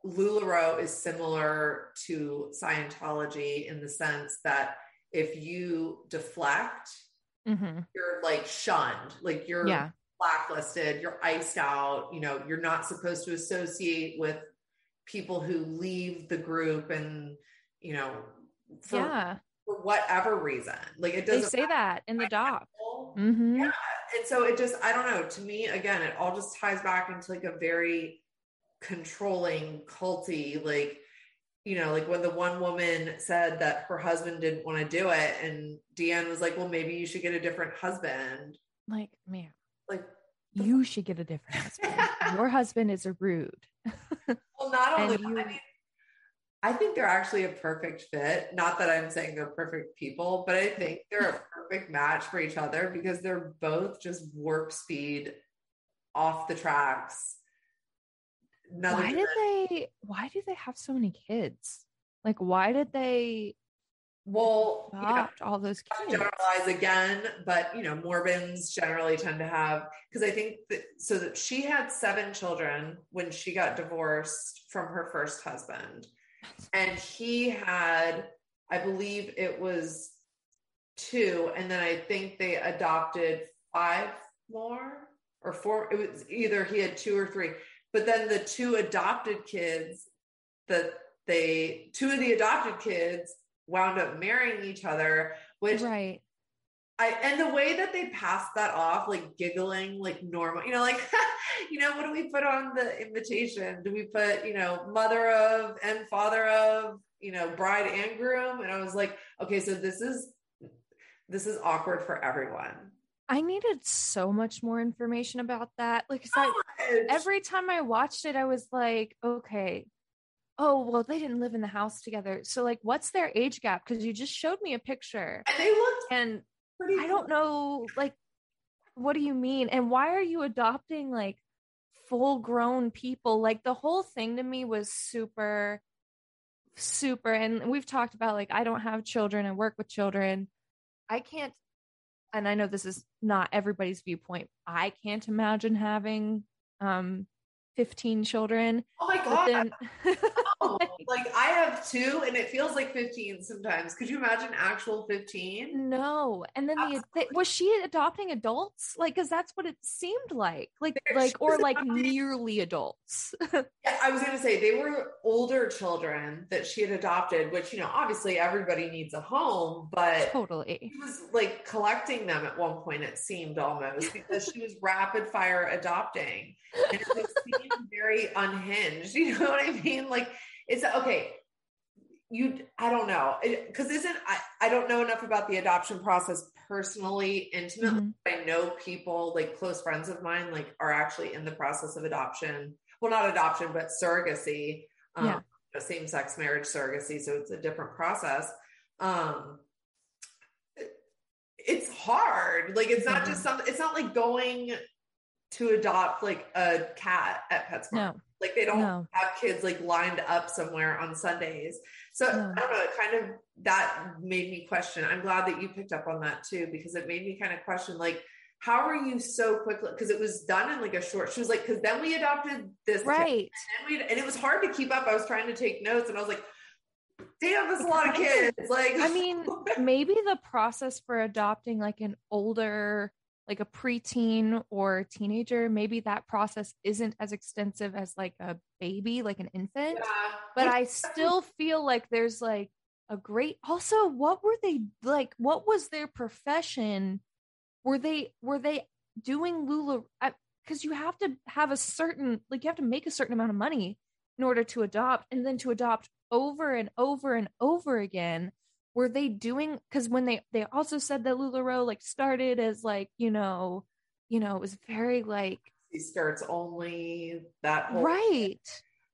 LuLaRoe is similar to Scientology in the sense that if you deflect, mm-hmm. you're like shunned, like you're yeah. blacklisted, you're iced out, you know, you're not supposed to associate with people who leave the group and, you know, for, yeah. for whatever reason. Like it doesn't they say that in the doc. Mm-hmm. Yeah. And so it just, I don't know, to me, again, it all just ties back into like a very controlling culty like you know like when the one woman said that her husband didn't want to do it and deanne was like well maybe you should get a different husband. Like man. Like you should get a different husband. Your husband is a rude. Well not only you- I, mean, I think they're actually a perfect fit. Not that i'm saying they're perfect people but i think they're a perfect match for each other because they're both just warp speed off the tracks why did they why do they have so many kids? Like why did they well adopt all those kids generalize again but you know mormons generally tend to have because i think that so that she had seven children when she got divorced from her first husband. And he had i believe it was two and then i think they adopted five more or four. It was either he had two or three but then the two adopted kids that they two of the adopted kids wound up marrying each other, which right. I and the way that they passed that off, like giggling, like normal, you know, like you know, what do we put on the invitation? Do we put, you know, mother of and father of, you know, bride and groom? And I was like, okay, so this is this is awkward for everyone. I needed so much more information about that. Like, I, every time I watched it, I was like, okay, oh well they didn't live in the house together. So like what's their age gap? Because you just showed me a picture. And they looked and i don't know like what do you mean? And why are you adopting like full grown people? Like the whole thing to me was super super and we've talked about like i don't have children and work with children. I can't and i know this is not everybody's viewpoint i can't imagine having um 15 children. Oh my god. Then, oh, like I have two and it feels like 15 sometimes. Could you imagine actual 15? No. And then the, the, was she adopting adults? Like cuz that's what it seemed like. Like like or like nearly adults. yeah, I was going to say they were older children that she had adopted, which you know, obviously everybody needs a home, but Totally. She was like collecting them at one point it seemed almost because she was rapid fire adopting. And it seemed very unhinged. You know what I mean? Like it's okay. You, I don't know, because isn't I? I don't know enough about the adoption process personally, intimately. Mm-hmm. I know people, like close friends of mine, like are actually in the process of adoption. Well, not adoption, but surrogacy. Um, yeah. Same sex marriage surrogacy, so it's a different process. Um, it's hard. Like it's not mm-hmm. just something. It's not like going to adopt like a cat at PetSmart. No. Like they don't no. have kids like lined up somewhere on Sundays. So no. I don't know, it kind of that made me question. I'm glad that you picked up on that too, because it made me kind of question like, how are you so quickly? Because it was done in like a short. She was like, because then we adopted this, right? And, we, and it was hard to keep up. I was trying to take notes, and I was like, damn, that's a lot of kids. Like, I mean, maybe the process for adopting like an older like a preteen or teenager, maybe that process isn't as extensive as like a baby, like an infant. Yeah. But I still feel like there's like a great also what were they like what was their profession? Were they were they doing Lula because you have to have a certain like you have to make a certain amount of money in order to adopt and then to adopt over and over and over again were they doing because when they they also said that LuLaRoe like started as like you know you know it was very like he skirts only that whole right.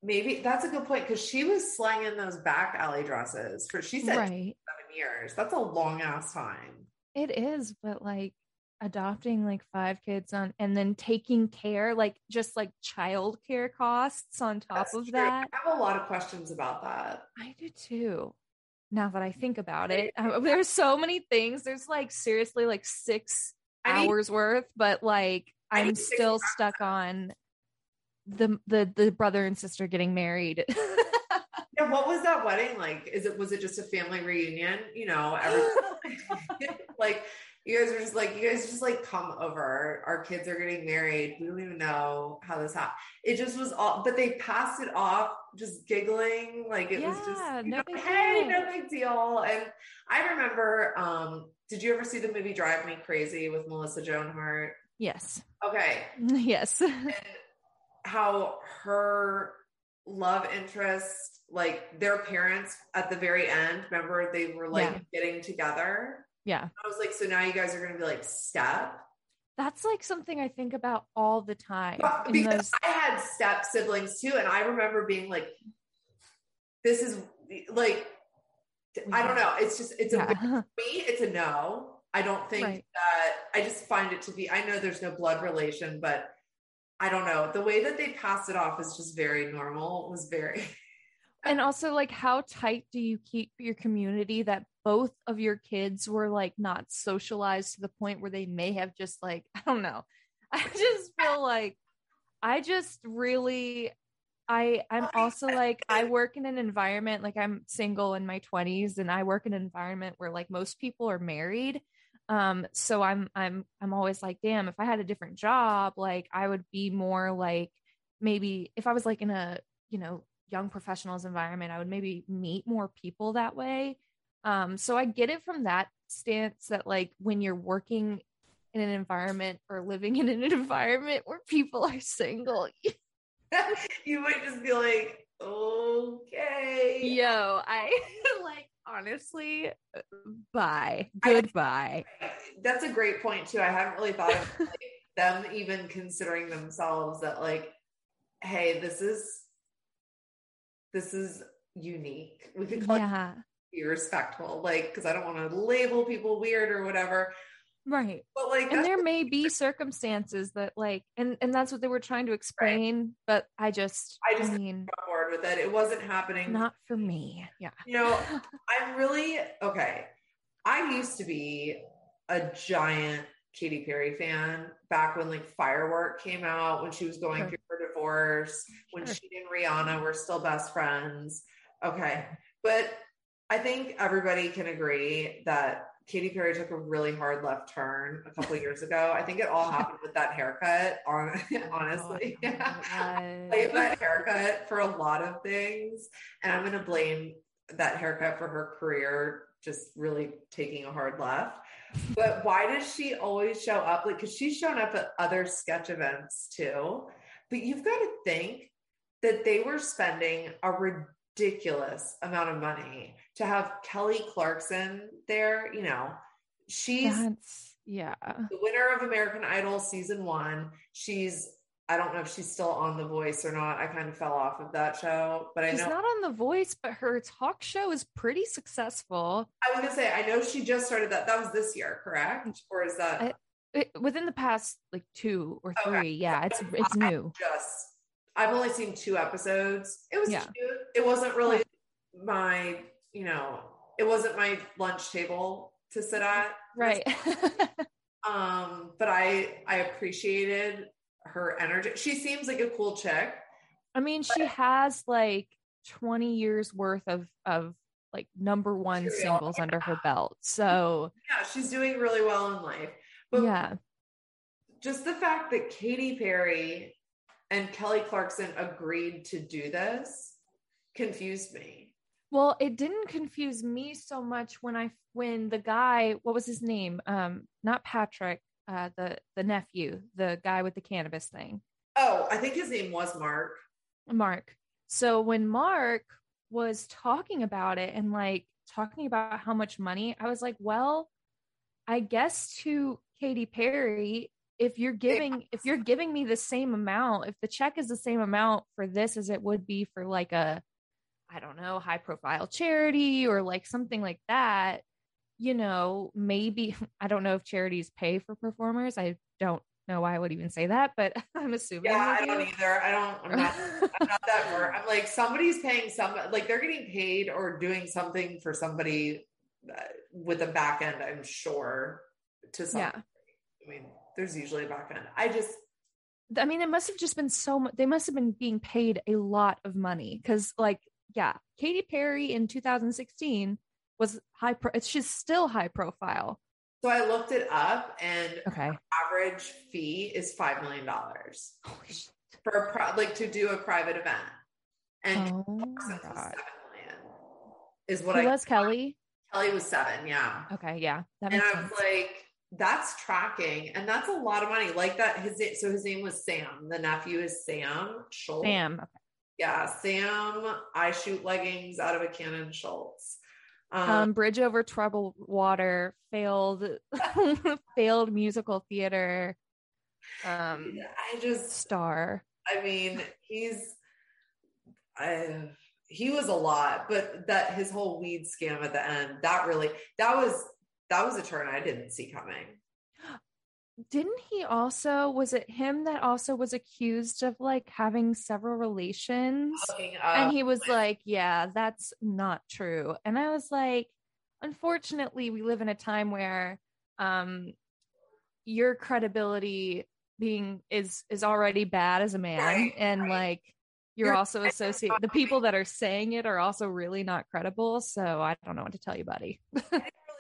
Maybe that's a good point because she was slanging those back alley dresses for she said right. seven years. That's a long ass time. It is but like adopting like five kids on and then taking care like just like child care costs on top That's of true. that. I have a lot of questions about that. I do too now that I think about it. Uh, there's so many things. There's like seriously like six I hours mean, worth, but like I'm still stuck on the the the brother and sister getting married. yeah, what was that wedding like? Is it was it just a family reunion? You know, every like you guys are just like you guys just like come over. Our kids are getting married. We don't even know how this happened it just was all but they passed it off just giggling. Like it yeah, was just no know, hey no big deal. And i remember um did you ever see the movie drive me crazy with melissa joan hart? Yes. Okay. Yes. And how her love interest like their parents at the very end remember they were like yeah. getting together yeah. I was like, so now you guys are going to be like step. That's like something I think about all the time. because those... I had step siblings too. And I remember being like, this is like. I don't know. It's just, it's a, yeah. for me, it's a no. I don't think right. that, I just find it to be, I know there's no blood relation, but I don't know. The way that they passed it off is just very normal. It was very, and also like how tight do you keep your community that both of your kids were like not socialized to the point where they may have just like i don't know. I just feel like i just really i i'm also like i work in an environment like i'm single in my 20s and i work in an environment where like most people are married. Um so i'm i'm i'm always like damn if i had a different job like i would be more like maybe if i was like in a you know young professionals environment, I would maybe meet more people that way. Um, so I get it from that stance that like when you're working in an environment or living in an environment where people are single, you might just be like, okay. Yo, I like honestly, bye. Goodbye. I, that's a great point too. I haven't really thought of like, them even considering themselves that like, hey, this is this is unique. We could call yeah. it be respectful, like because I don't want to label people weird or whatever. Right. But like and there may be circumstances that like and and that's what they were trying to explain, right. but I just I just I mean bored with it. It wasn't happening. Not for me. Yeah. You know, I'm really okay. I used to be a giant Katy Perry fan back when like Firework came out, when she was going sure. through her divorce, when sure. she and Rihanna were still best friends. Okay. But I think everybody can agree that Katy Perry took a really hard left turn a couple years ago. I think it all happened with that haircut. On honestly, oh, blame that haircut for a lot of things, and I'm going to blame that haircut for her career just really taking a hard left. But why does she always show up? Like, because she's shown up at other sketch events too. But you've got to think that they were spending a ridiculous amount of money to have Kelly Clarkson there, you know, she's That's, yeah the winner of American Idol season one. She's I don't know if she's still on The Voice or not. I kind of fell off of that show, but she's I know she's not on The Voice, but her talk show is pretty successful. I was gonna say I know she just started that. That was this year, correct? Or is that I, it, within the past like two or three? Okay. Yeah, it's it's new. Just I've only seen two episodes. It was yeah. cute. It wasn't really yeah. my you know, it wasn't my lunch table to sit at. Right. um, but I I appreciated her energy. She seems like a cool chick. I mean, she has like 20 years worth of of like number one singles under her belt. So yeah, she's doing really well in life. But yeah, just the fact that Katy Perry and Kelly Clarkson agreed to do this confused me. Well, it didn't confuse me so much when I when the guy, what was his name? Um, not Patrick, uh, the the nephew, the guy with the cannabis thing. Oh, I think his name was Mark. Mark. So when Mark was talking about it and like talking about how much money, I was like, well, I guess to Katy Perry, if you're giving if you're giving me the same amount, if the check is the same amount for this as it would be for like a I don't know, high profile charity or like something like that, you know, maybe I don't know if charities pay for performers. I don't know why I would even say that, but I'm assuming. Yeah, I don't either. I don't, I'm not, I'm not that word. I'm like, somebody's paying some, like they're getting paid or doing something for somebody uh, with a back end, I'm sure, to some. Yeah. I mean, there's usually a back end. I just, I mean, it must have just been so much. They must have been being paid a lot of money because, like, yeah, Katy Perry in 2016 was high. Pro- she's still high profile. So I looked it up, and okay. average fee is five million dollars for a pro- like to do a private event, and oh seven million is what Who I was Kelly. Kelly was seven, yeah. Okay, yeah, and I was sense. like, that's tracking, and that's a lot of money. Like that, his so his name was Sam. The nephew is Sam Schultz. Sam. Okay. Yeah, Sam, I shoot leggings out of a cannon Schultz. Um, um, Bridge over troubled water, failed, failed musical theater. Um, I just star. I mean, he's, I, he was a lot, but that his whole weed scam at the end, that really, that was, that was a turn I didn't see coming didn't he also was it him that also was accused of like having several relations? And he was like yeah that's not true. And i was like unfortunately we live in a time where um your credibility being is is already bad as a man right, and right. like you're, you're also associated the people that are saying it are also really not credible so i don't know what to tell you buddy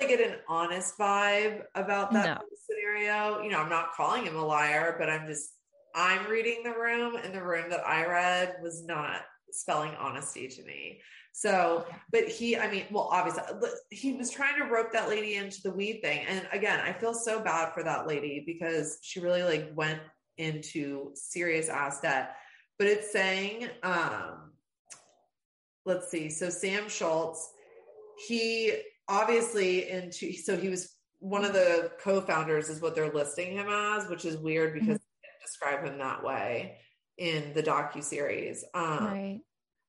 get an honest vibe about that no. scenario. You know, I'm not calling him a liar, but I'm just I'm reading the room, and the room that I read was not spelling honesty to me. So, but he, I mean, well, obviously, he was trying to rope that lady into the weed thing. And again, I feel so bad for that lady because she really like went into serious ass debt. But it's saying, um, let's see. So Sam Schultz, he obviously into so he was one of the co-founders is what they're listing him as, which is weird because mm-hmm. describe him that way in the docu series. Um, right.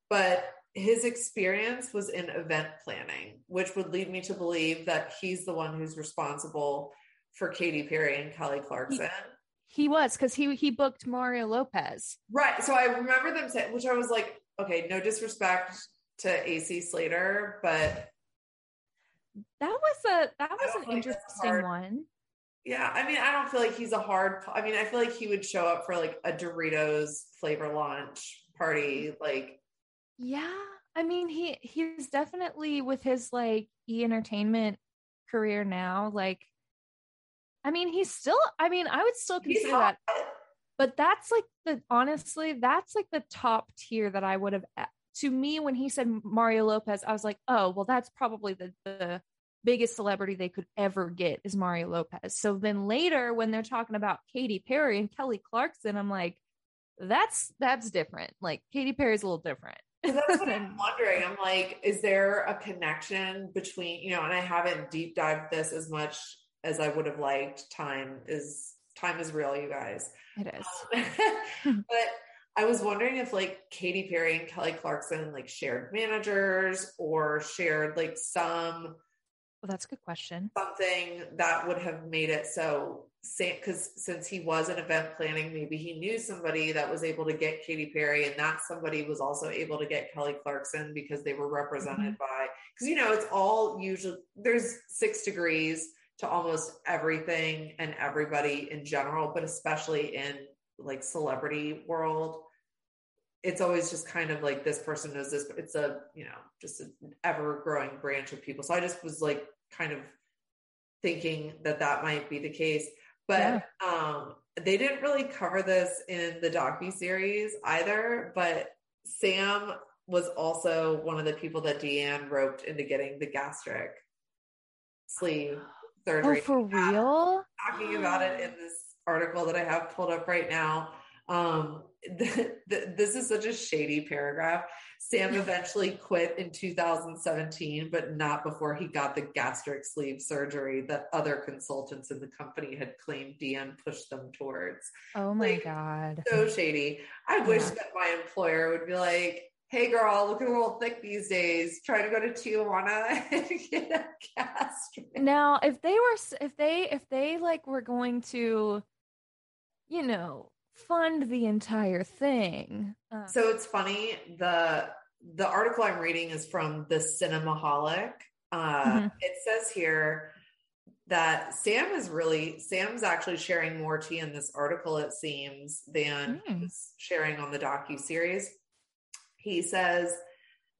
But his experience was in event planning, which would lead me to believe that he's the one who's responsible for Katy Perry and Kelly Clarkson. He, he was because he he booked Mario Lopez. Right. So I remember them saying, which I was like, okay, no disrespect to AC Slater, but that was a that was an interesting one. Yeah, I mean, I don't feel like he's a hard. I mean, I feel like he would show up for like a Doritos flavor launch party, like. Yeah, I mean, he he's definitely with his like e entertainment career now. Like, I mean, he's still. I mean, I would still consider that. But that's like the honestly, that's like the top tier that I would have to me when he said Mario Lopez, I was like, oh, well, that's probably the, the biggest celebrity they could ever get is Mario Lopez. So then later when they're talking about Katy Perry and Kelly Clarkson, I'm like, that's that's different. Like Katy Perry's a little different. that's what I'm wondering. I'm like, is there a connection between, you know, and I haven't deep dived this as much as I would have liked. Time is time is real, you guys. It is. Um, but I was wondering if like Katy Perry and Kelly Clarkson like shared managers or shared like some. Well, that's a good question. Something that would have made it so same because since he was in event planning, maybe he knew somebody that was able to get Katy Perry, and that somebody was also able to get Kelly Clarkson because they were represented mm-hmm. by. Because you know, it's all usually there's six degrees to almost everything and everybody in general, but especially in like celebrity world it's always just kind of like this person knows this but it's a you know just an ever growing branch of people. So i just was like kind of thinking that that might be the case. But yeah. um they didn't really cover this in the docu series either but sam was also one of the people that deanne roped into getting the gastric sleeve surgery. oh for real? talking about it in this article that I have pulled up right now. Um, the, the, this is such a shady paragraph. Sam eventually quit in 2017, but not before he got the gastric sleeve surgery that other consultants in the company had claimed Deanne pushed them towards. Oh my like, God. So shady. I yeah. wish that my employer would be like, hey girl, looking a little thick these days. Try to go to Tijuana and get a gastric. Now, if they were, if they, if they like were going to you know, fund the entire thing. Uh, so it's funny the the article I'm reading is from the Cinemaholic. Uh, mm-hmm. It says here that Sam is really Sam's actually sharing more tea in this article. It seems than mm. sharing on the docu series. He says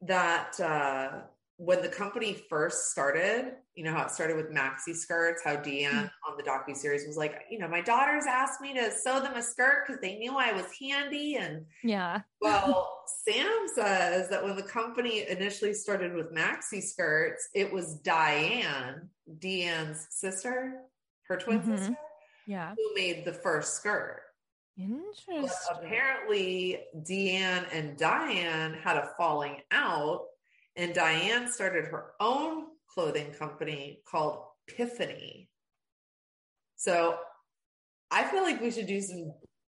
that uh, when the company first started, you know how it started with maxi skirts, how Deanne mm-hmm. on the docu series was like, you know, my daughters asked me to sew them a skirt because they knew I was handy, and yeah. well, Sam says that when the company initially started with maxi skirts, it was Diane, Deanne's sister, her twin mm-hmm. sister, yeah, who made the first skirt. Interesting. But apparently, Deanne and Diane had a falling out and Diane started her own clothing company called Epiphany. So I feel like we should do some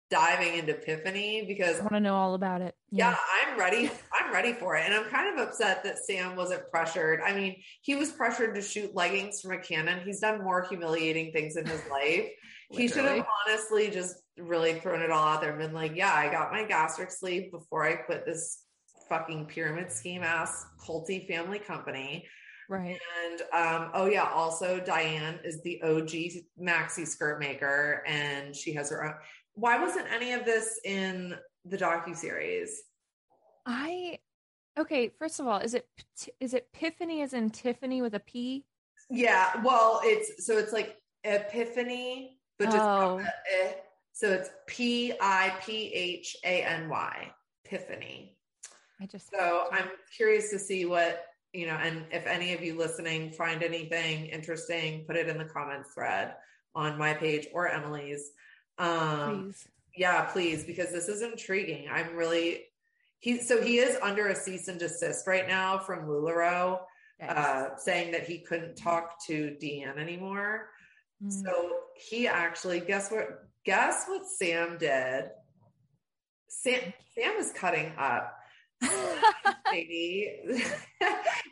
diving into Epiphany because I want to know all about it. Yeah. yeah. I'm ready. I'm ready for it. And I'm kind of upset that Sam wasn't pressured. I mean, he was pressured to shoot leggings from a cannon. He's done more humiliating things in his life. he should have honestly just really thrown it all out there and been like, yeah, I got my gastric sleeve before I quit this fucking pyramid scheme ass culty family company. Right. And um, oh yeah, also Diane is the OG maxi skirt maker, and she has her own. Why wasn't any of this in the docu series? I okay. First of all, is it is it Piphany as in Tiffany with a P? Yeah. Well, it's so it's like Epiphany, but just oh. so it's P I P H A N Y. Piphany. I just so I'm curious to see what you know, and if any of you listening find anything interesting, put it in the comments thread on my page or Emily's. Um, please. Yeah, please, because this is intriguing. I'm really he so he is under a cease and desist right now from LuLaRoe, yes. uh, saying that he couldn't talk to Deanne anymore. Mm. So he actually guess what guess what Sam did? Sam Sam is cutting up. Baby.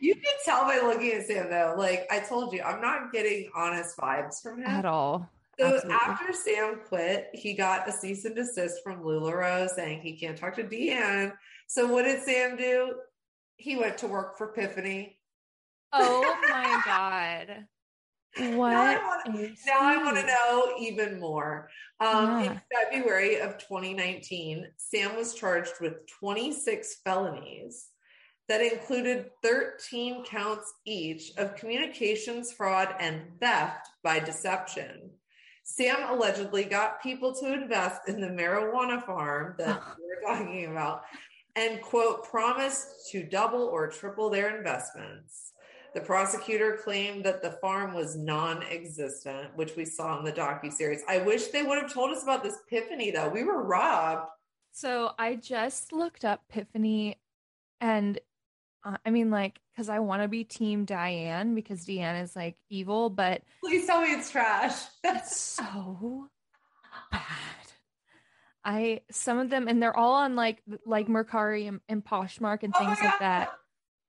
you can tell by looking at Sam though. Like I told you, I'm not getting honest vibes from him at all. So Absolutely. after Sam quit, he got a cease and desist from LuLaRoe saying he can't talk to Deanne. So what did Sam do? He went to work for Piphany. Oh my god. What? Now I want to know even more. Um, yeah. In February of 2019, Sam was charged with 26 felonies that included 13 counts each of communications fraud and theft by deception. Sam allegedly got people to invest in the marijuana farm that we're talking about and, quote, promised to double or triple their investments. The prosecutor claimed that the farm was non-existent, which we saw in the docu series. I wish they would have told us about this Piphany, though. We were robbed. So I just looked up Piphany, and uh, I mean, like, because I want to be Team Diane because Deanne is like evil, but please tell me it's trash. That's so bad. I some of them, and they're all on like like Mercari and, and Poshmark and oh things oh like that.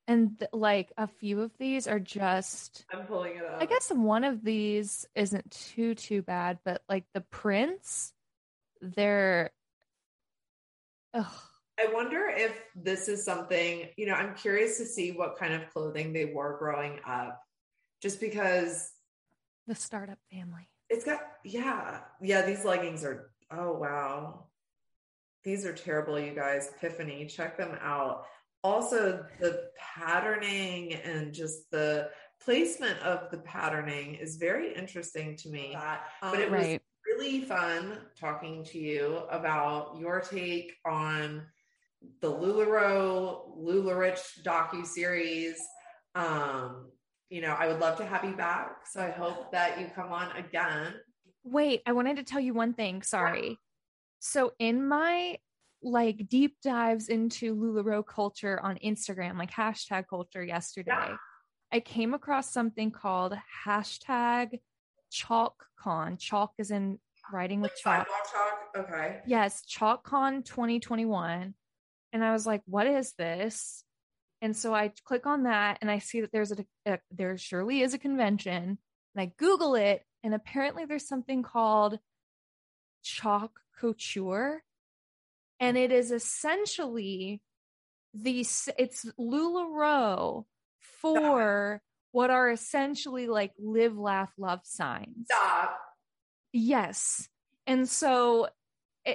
And th- like a few of these are just. I'm pulling it up. I guess one of these isn't too too bad, but like the prints, they're. Ugh. I wonder if this is something, you know, I'm curious to see what kind of clothing they wore growing up, just because. The startup family. It's got, yeah. Yeah, these leggings are, oh, wow. These are terrible, you guys. Epiphany, check them out also the patterning and just the placement of the patterning is very interesting to me. Um, but it right. was really fun talking to you about your take on the LuLaRoe LuLaRich docu series. Um, you know, I would love to have you back. So I hope that you come on again. Wait, I wanted to tell you one thing. Sorry. So in my like deep dives into LuLaRoe culture on Instagram, like hashtag culture yesterday, yeah. I came across something called hashtag ChalkCon. Chalk is in writing with chalk. chalk. Okay. Yes, ChalkCon 2021. And I was like, what is this? And so I click on that and I see that there's a, a there surely is a convention. And I Google it, and apparently there's something called Chalk Couture and it is essentially the it's LuLaRoe for Stop. what are essentially like live, laugh, love signs. Stop. Yes, and so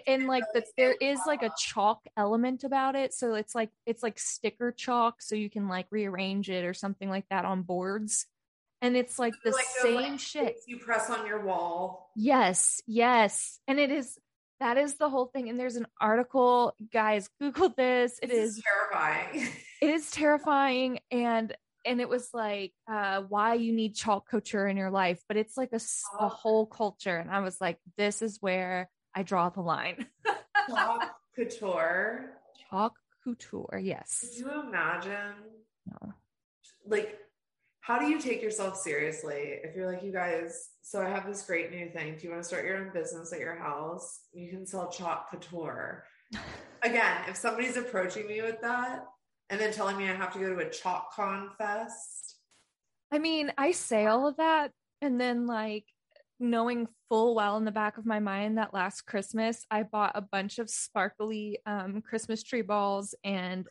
and like the, there is like a chalk element about it so it's like it's like sticker chalk so you can like rearrange it or something like that on boards and it's like the like same like shit you press on your wall yes yes and it is that is the whole thing. And there's an article, guys, Google this. It this is, is terrifying. it is terrifying. And and it was like uh, why you need chalk couture in your life, but it's like a, a whole culture. And I was like, this is where I draw the line. chalk couture. Chalk couture, yes. Could you imagine? No. Like how do you take yourself seriously? If you're like you guys so i have this great new thing. Do you want to start your own business at your house? You can sell chalk couture. Again if somebody's approaching me with that and then telling me i have to go to a chalk con fest. I mean i say all of that and then like knowing full well in the back of my mind that last christmas i bought a bunch of sparkly um, christmas tree balls and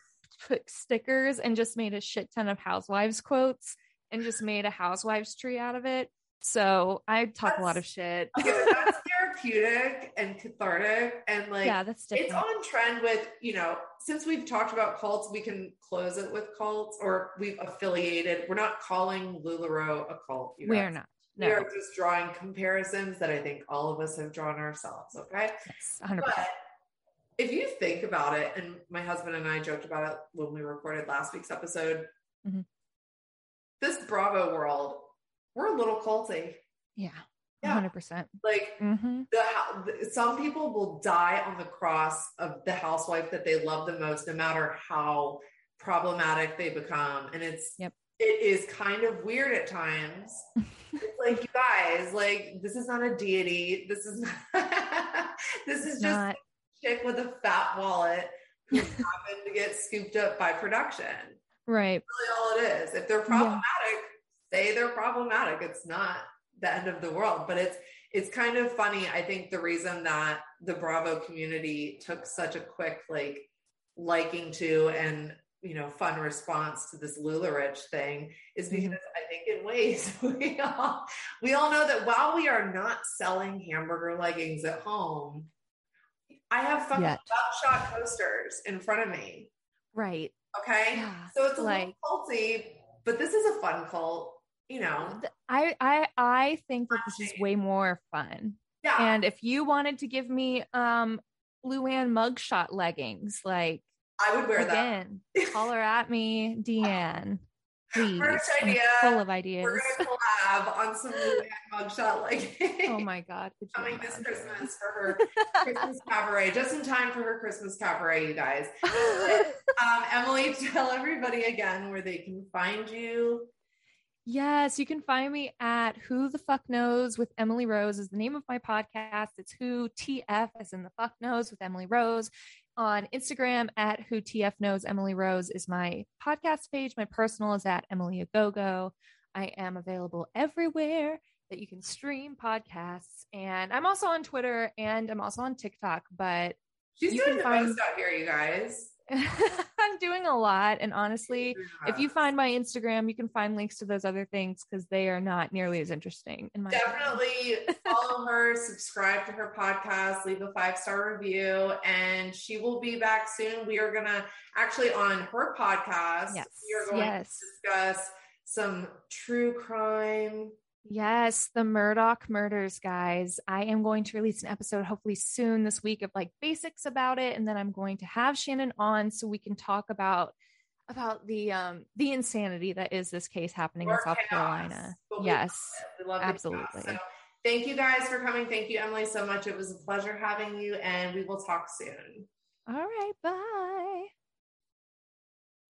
put stickers and just made a shit ton of housewives quotes and just made a housewives tree out of it. So I talk that's, a lot of shit. that's therapeutic and cathartic. And like, yeah, that's different. It's on trend with, you know, since we've talked about cults, we can close it with cults or we've affiliated. We're not calling LuLaRoe a cult. We are not. No. We are just drawing comparisons that I think all of us have drawn ourselves. Okay. Yes, 100%. But if you think about it, and my husband and I joked about it when we recorded last week's episode, mm-hmm. This Bravo world, we're a little culty. Yeah. Yeah. 100%. Like mm-hmm. the some people will die on the cross of the housewife that they love the most, no matter how problematic they become. And it's yep. it is kind of weird at times. it's like you guys, like this is not a deity. This is not this is just not. a chick with a fat wallet who happened to get scooped up by production. Right. That's really all it is. If they're problematic, yeah. say they're problematic. It's not the end of the world. But it's it's kind of funny. I think the reason that the Bravo community took such a quick like liking to and you know fun response to this LuLaRich thing is mm-hmm. because mm-hmm. I think in ways we all we all know that while we are not selling hamburger leggings at home, I have fucking buckshot coasters in front of me. Right. Okay. Yeah. So it's a like, little culty, but this is a fun cult you know? I i i think that this is way more fun. Yeah. And if you wanted to give me um luann mugshot leggings like i would wear again that holler at me deanne please. First idea. full of ideas. we're gonna collab on some mugshot leggings oh my god coming this christmas for her christmas cabaret just in time for her christmas cabaret you guys um, emily tell everybody again where they can find you Yes, you can find me at Who the Fuck Knows with Emily Rose is the name of my podcast. It's Who TF as in the fuck knows with Emily Rose. On Instagram at Who TF Knows Emily Rose is my podcast page. My personal is at Emily Agogo. I am available everywhere that you can stream podcasts. And I'm also on Twitter and I'm also on TikTok, but she's doing the find... most out here, you guys. I'm doing a lot. And honestly, if you find my Instagram, you can find links to those other things because they are not nearly as interesting. In my definitely follow her, subscribe to her podcast, leave a five star review, and she will be back soon. We are gonna actually on her podcast. Yes. We are going yes. to discuss some true crime Yes, the Murdaugh murders, guys. I am going to release an episode hopefully soon this week of like basics about it, and then I'm going to have Shannon on so we can talk about about the um the insanity that is this case happening More in South chaos, Carolina. Yes, absolutely. So, thank you guys for coming. Thank you, Emily, so much. It was a pleasure having you, and we will talk soon. All right, bye.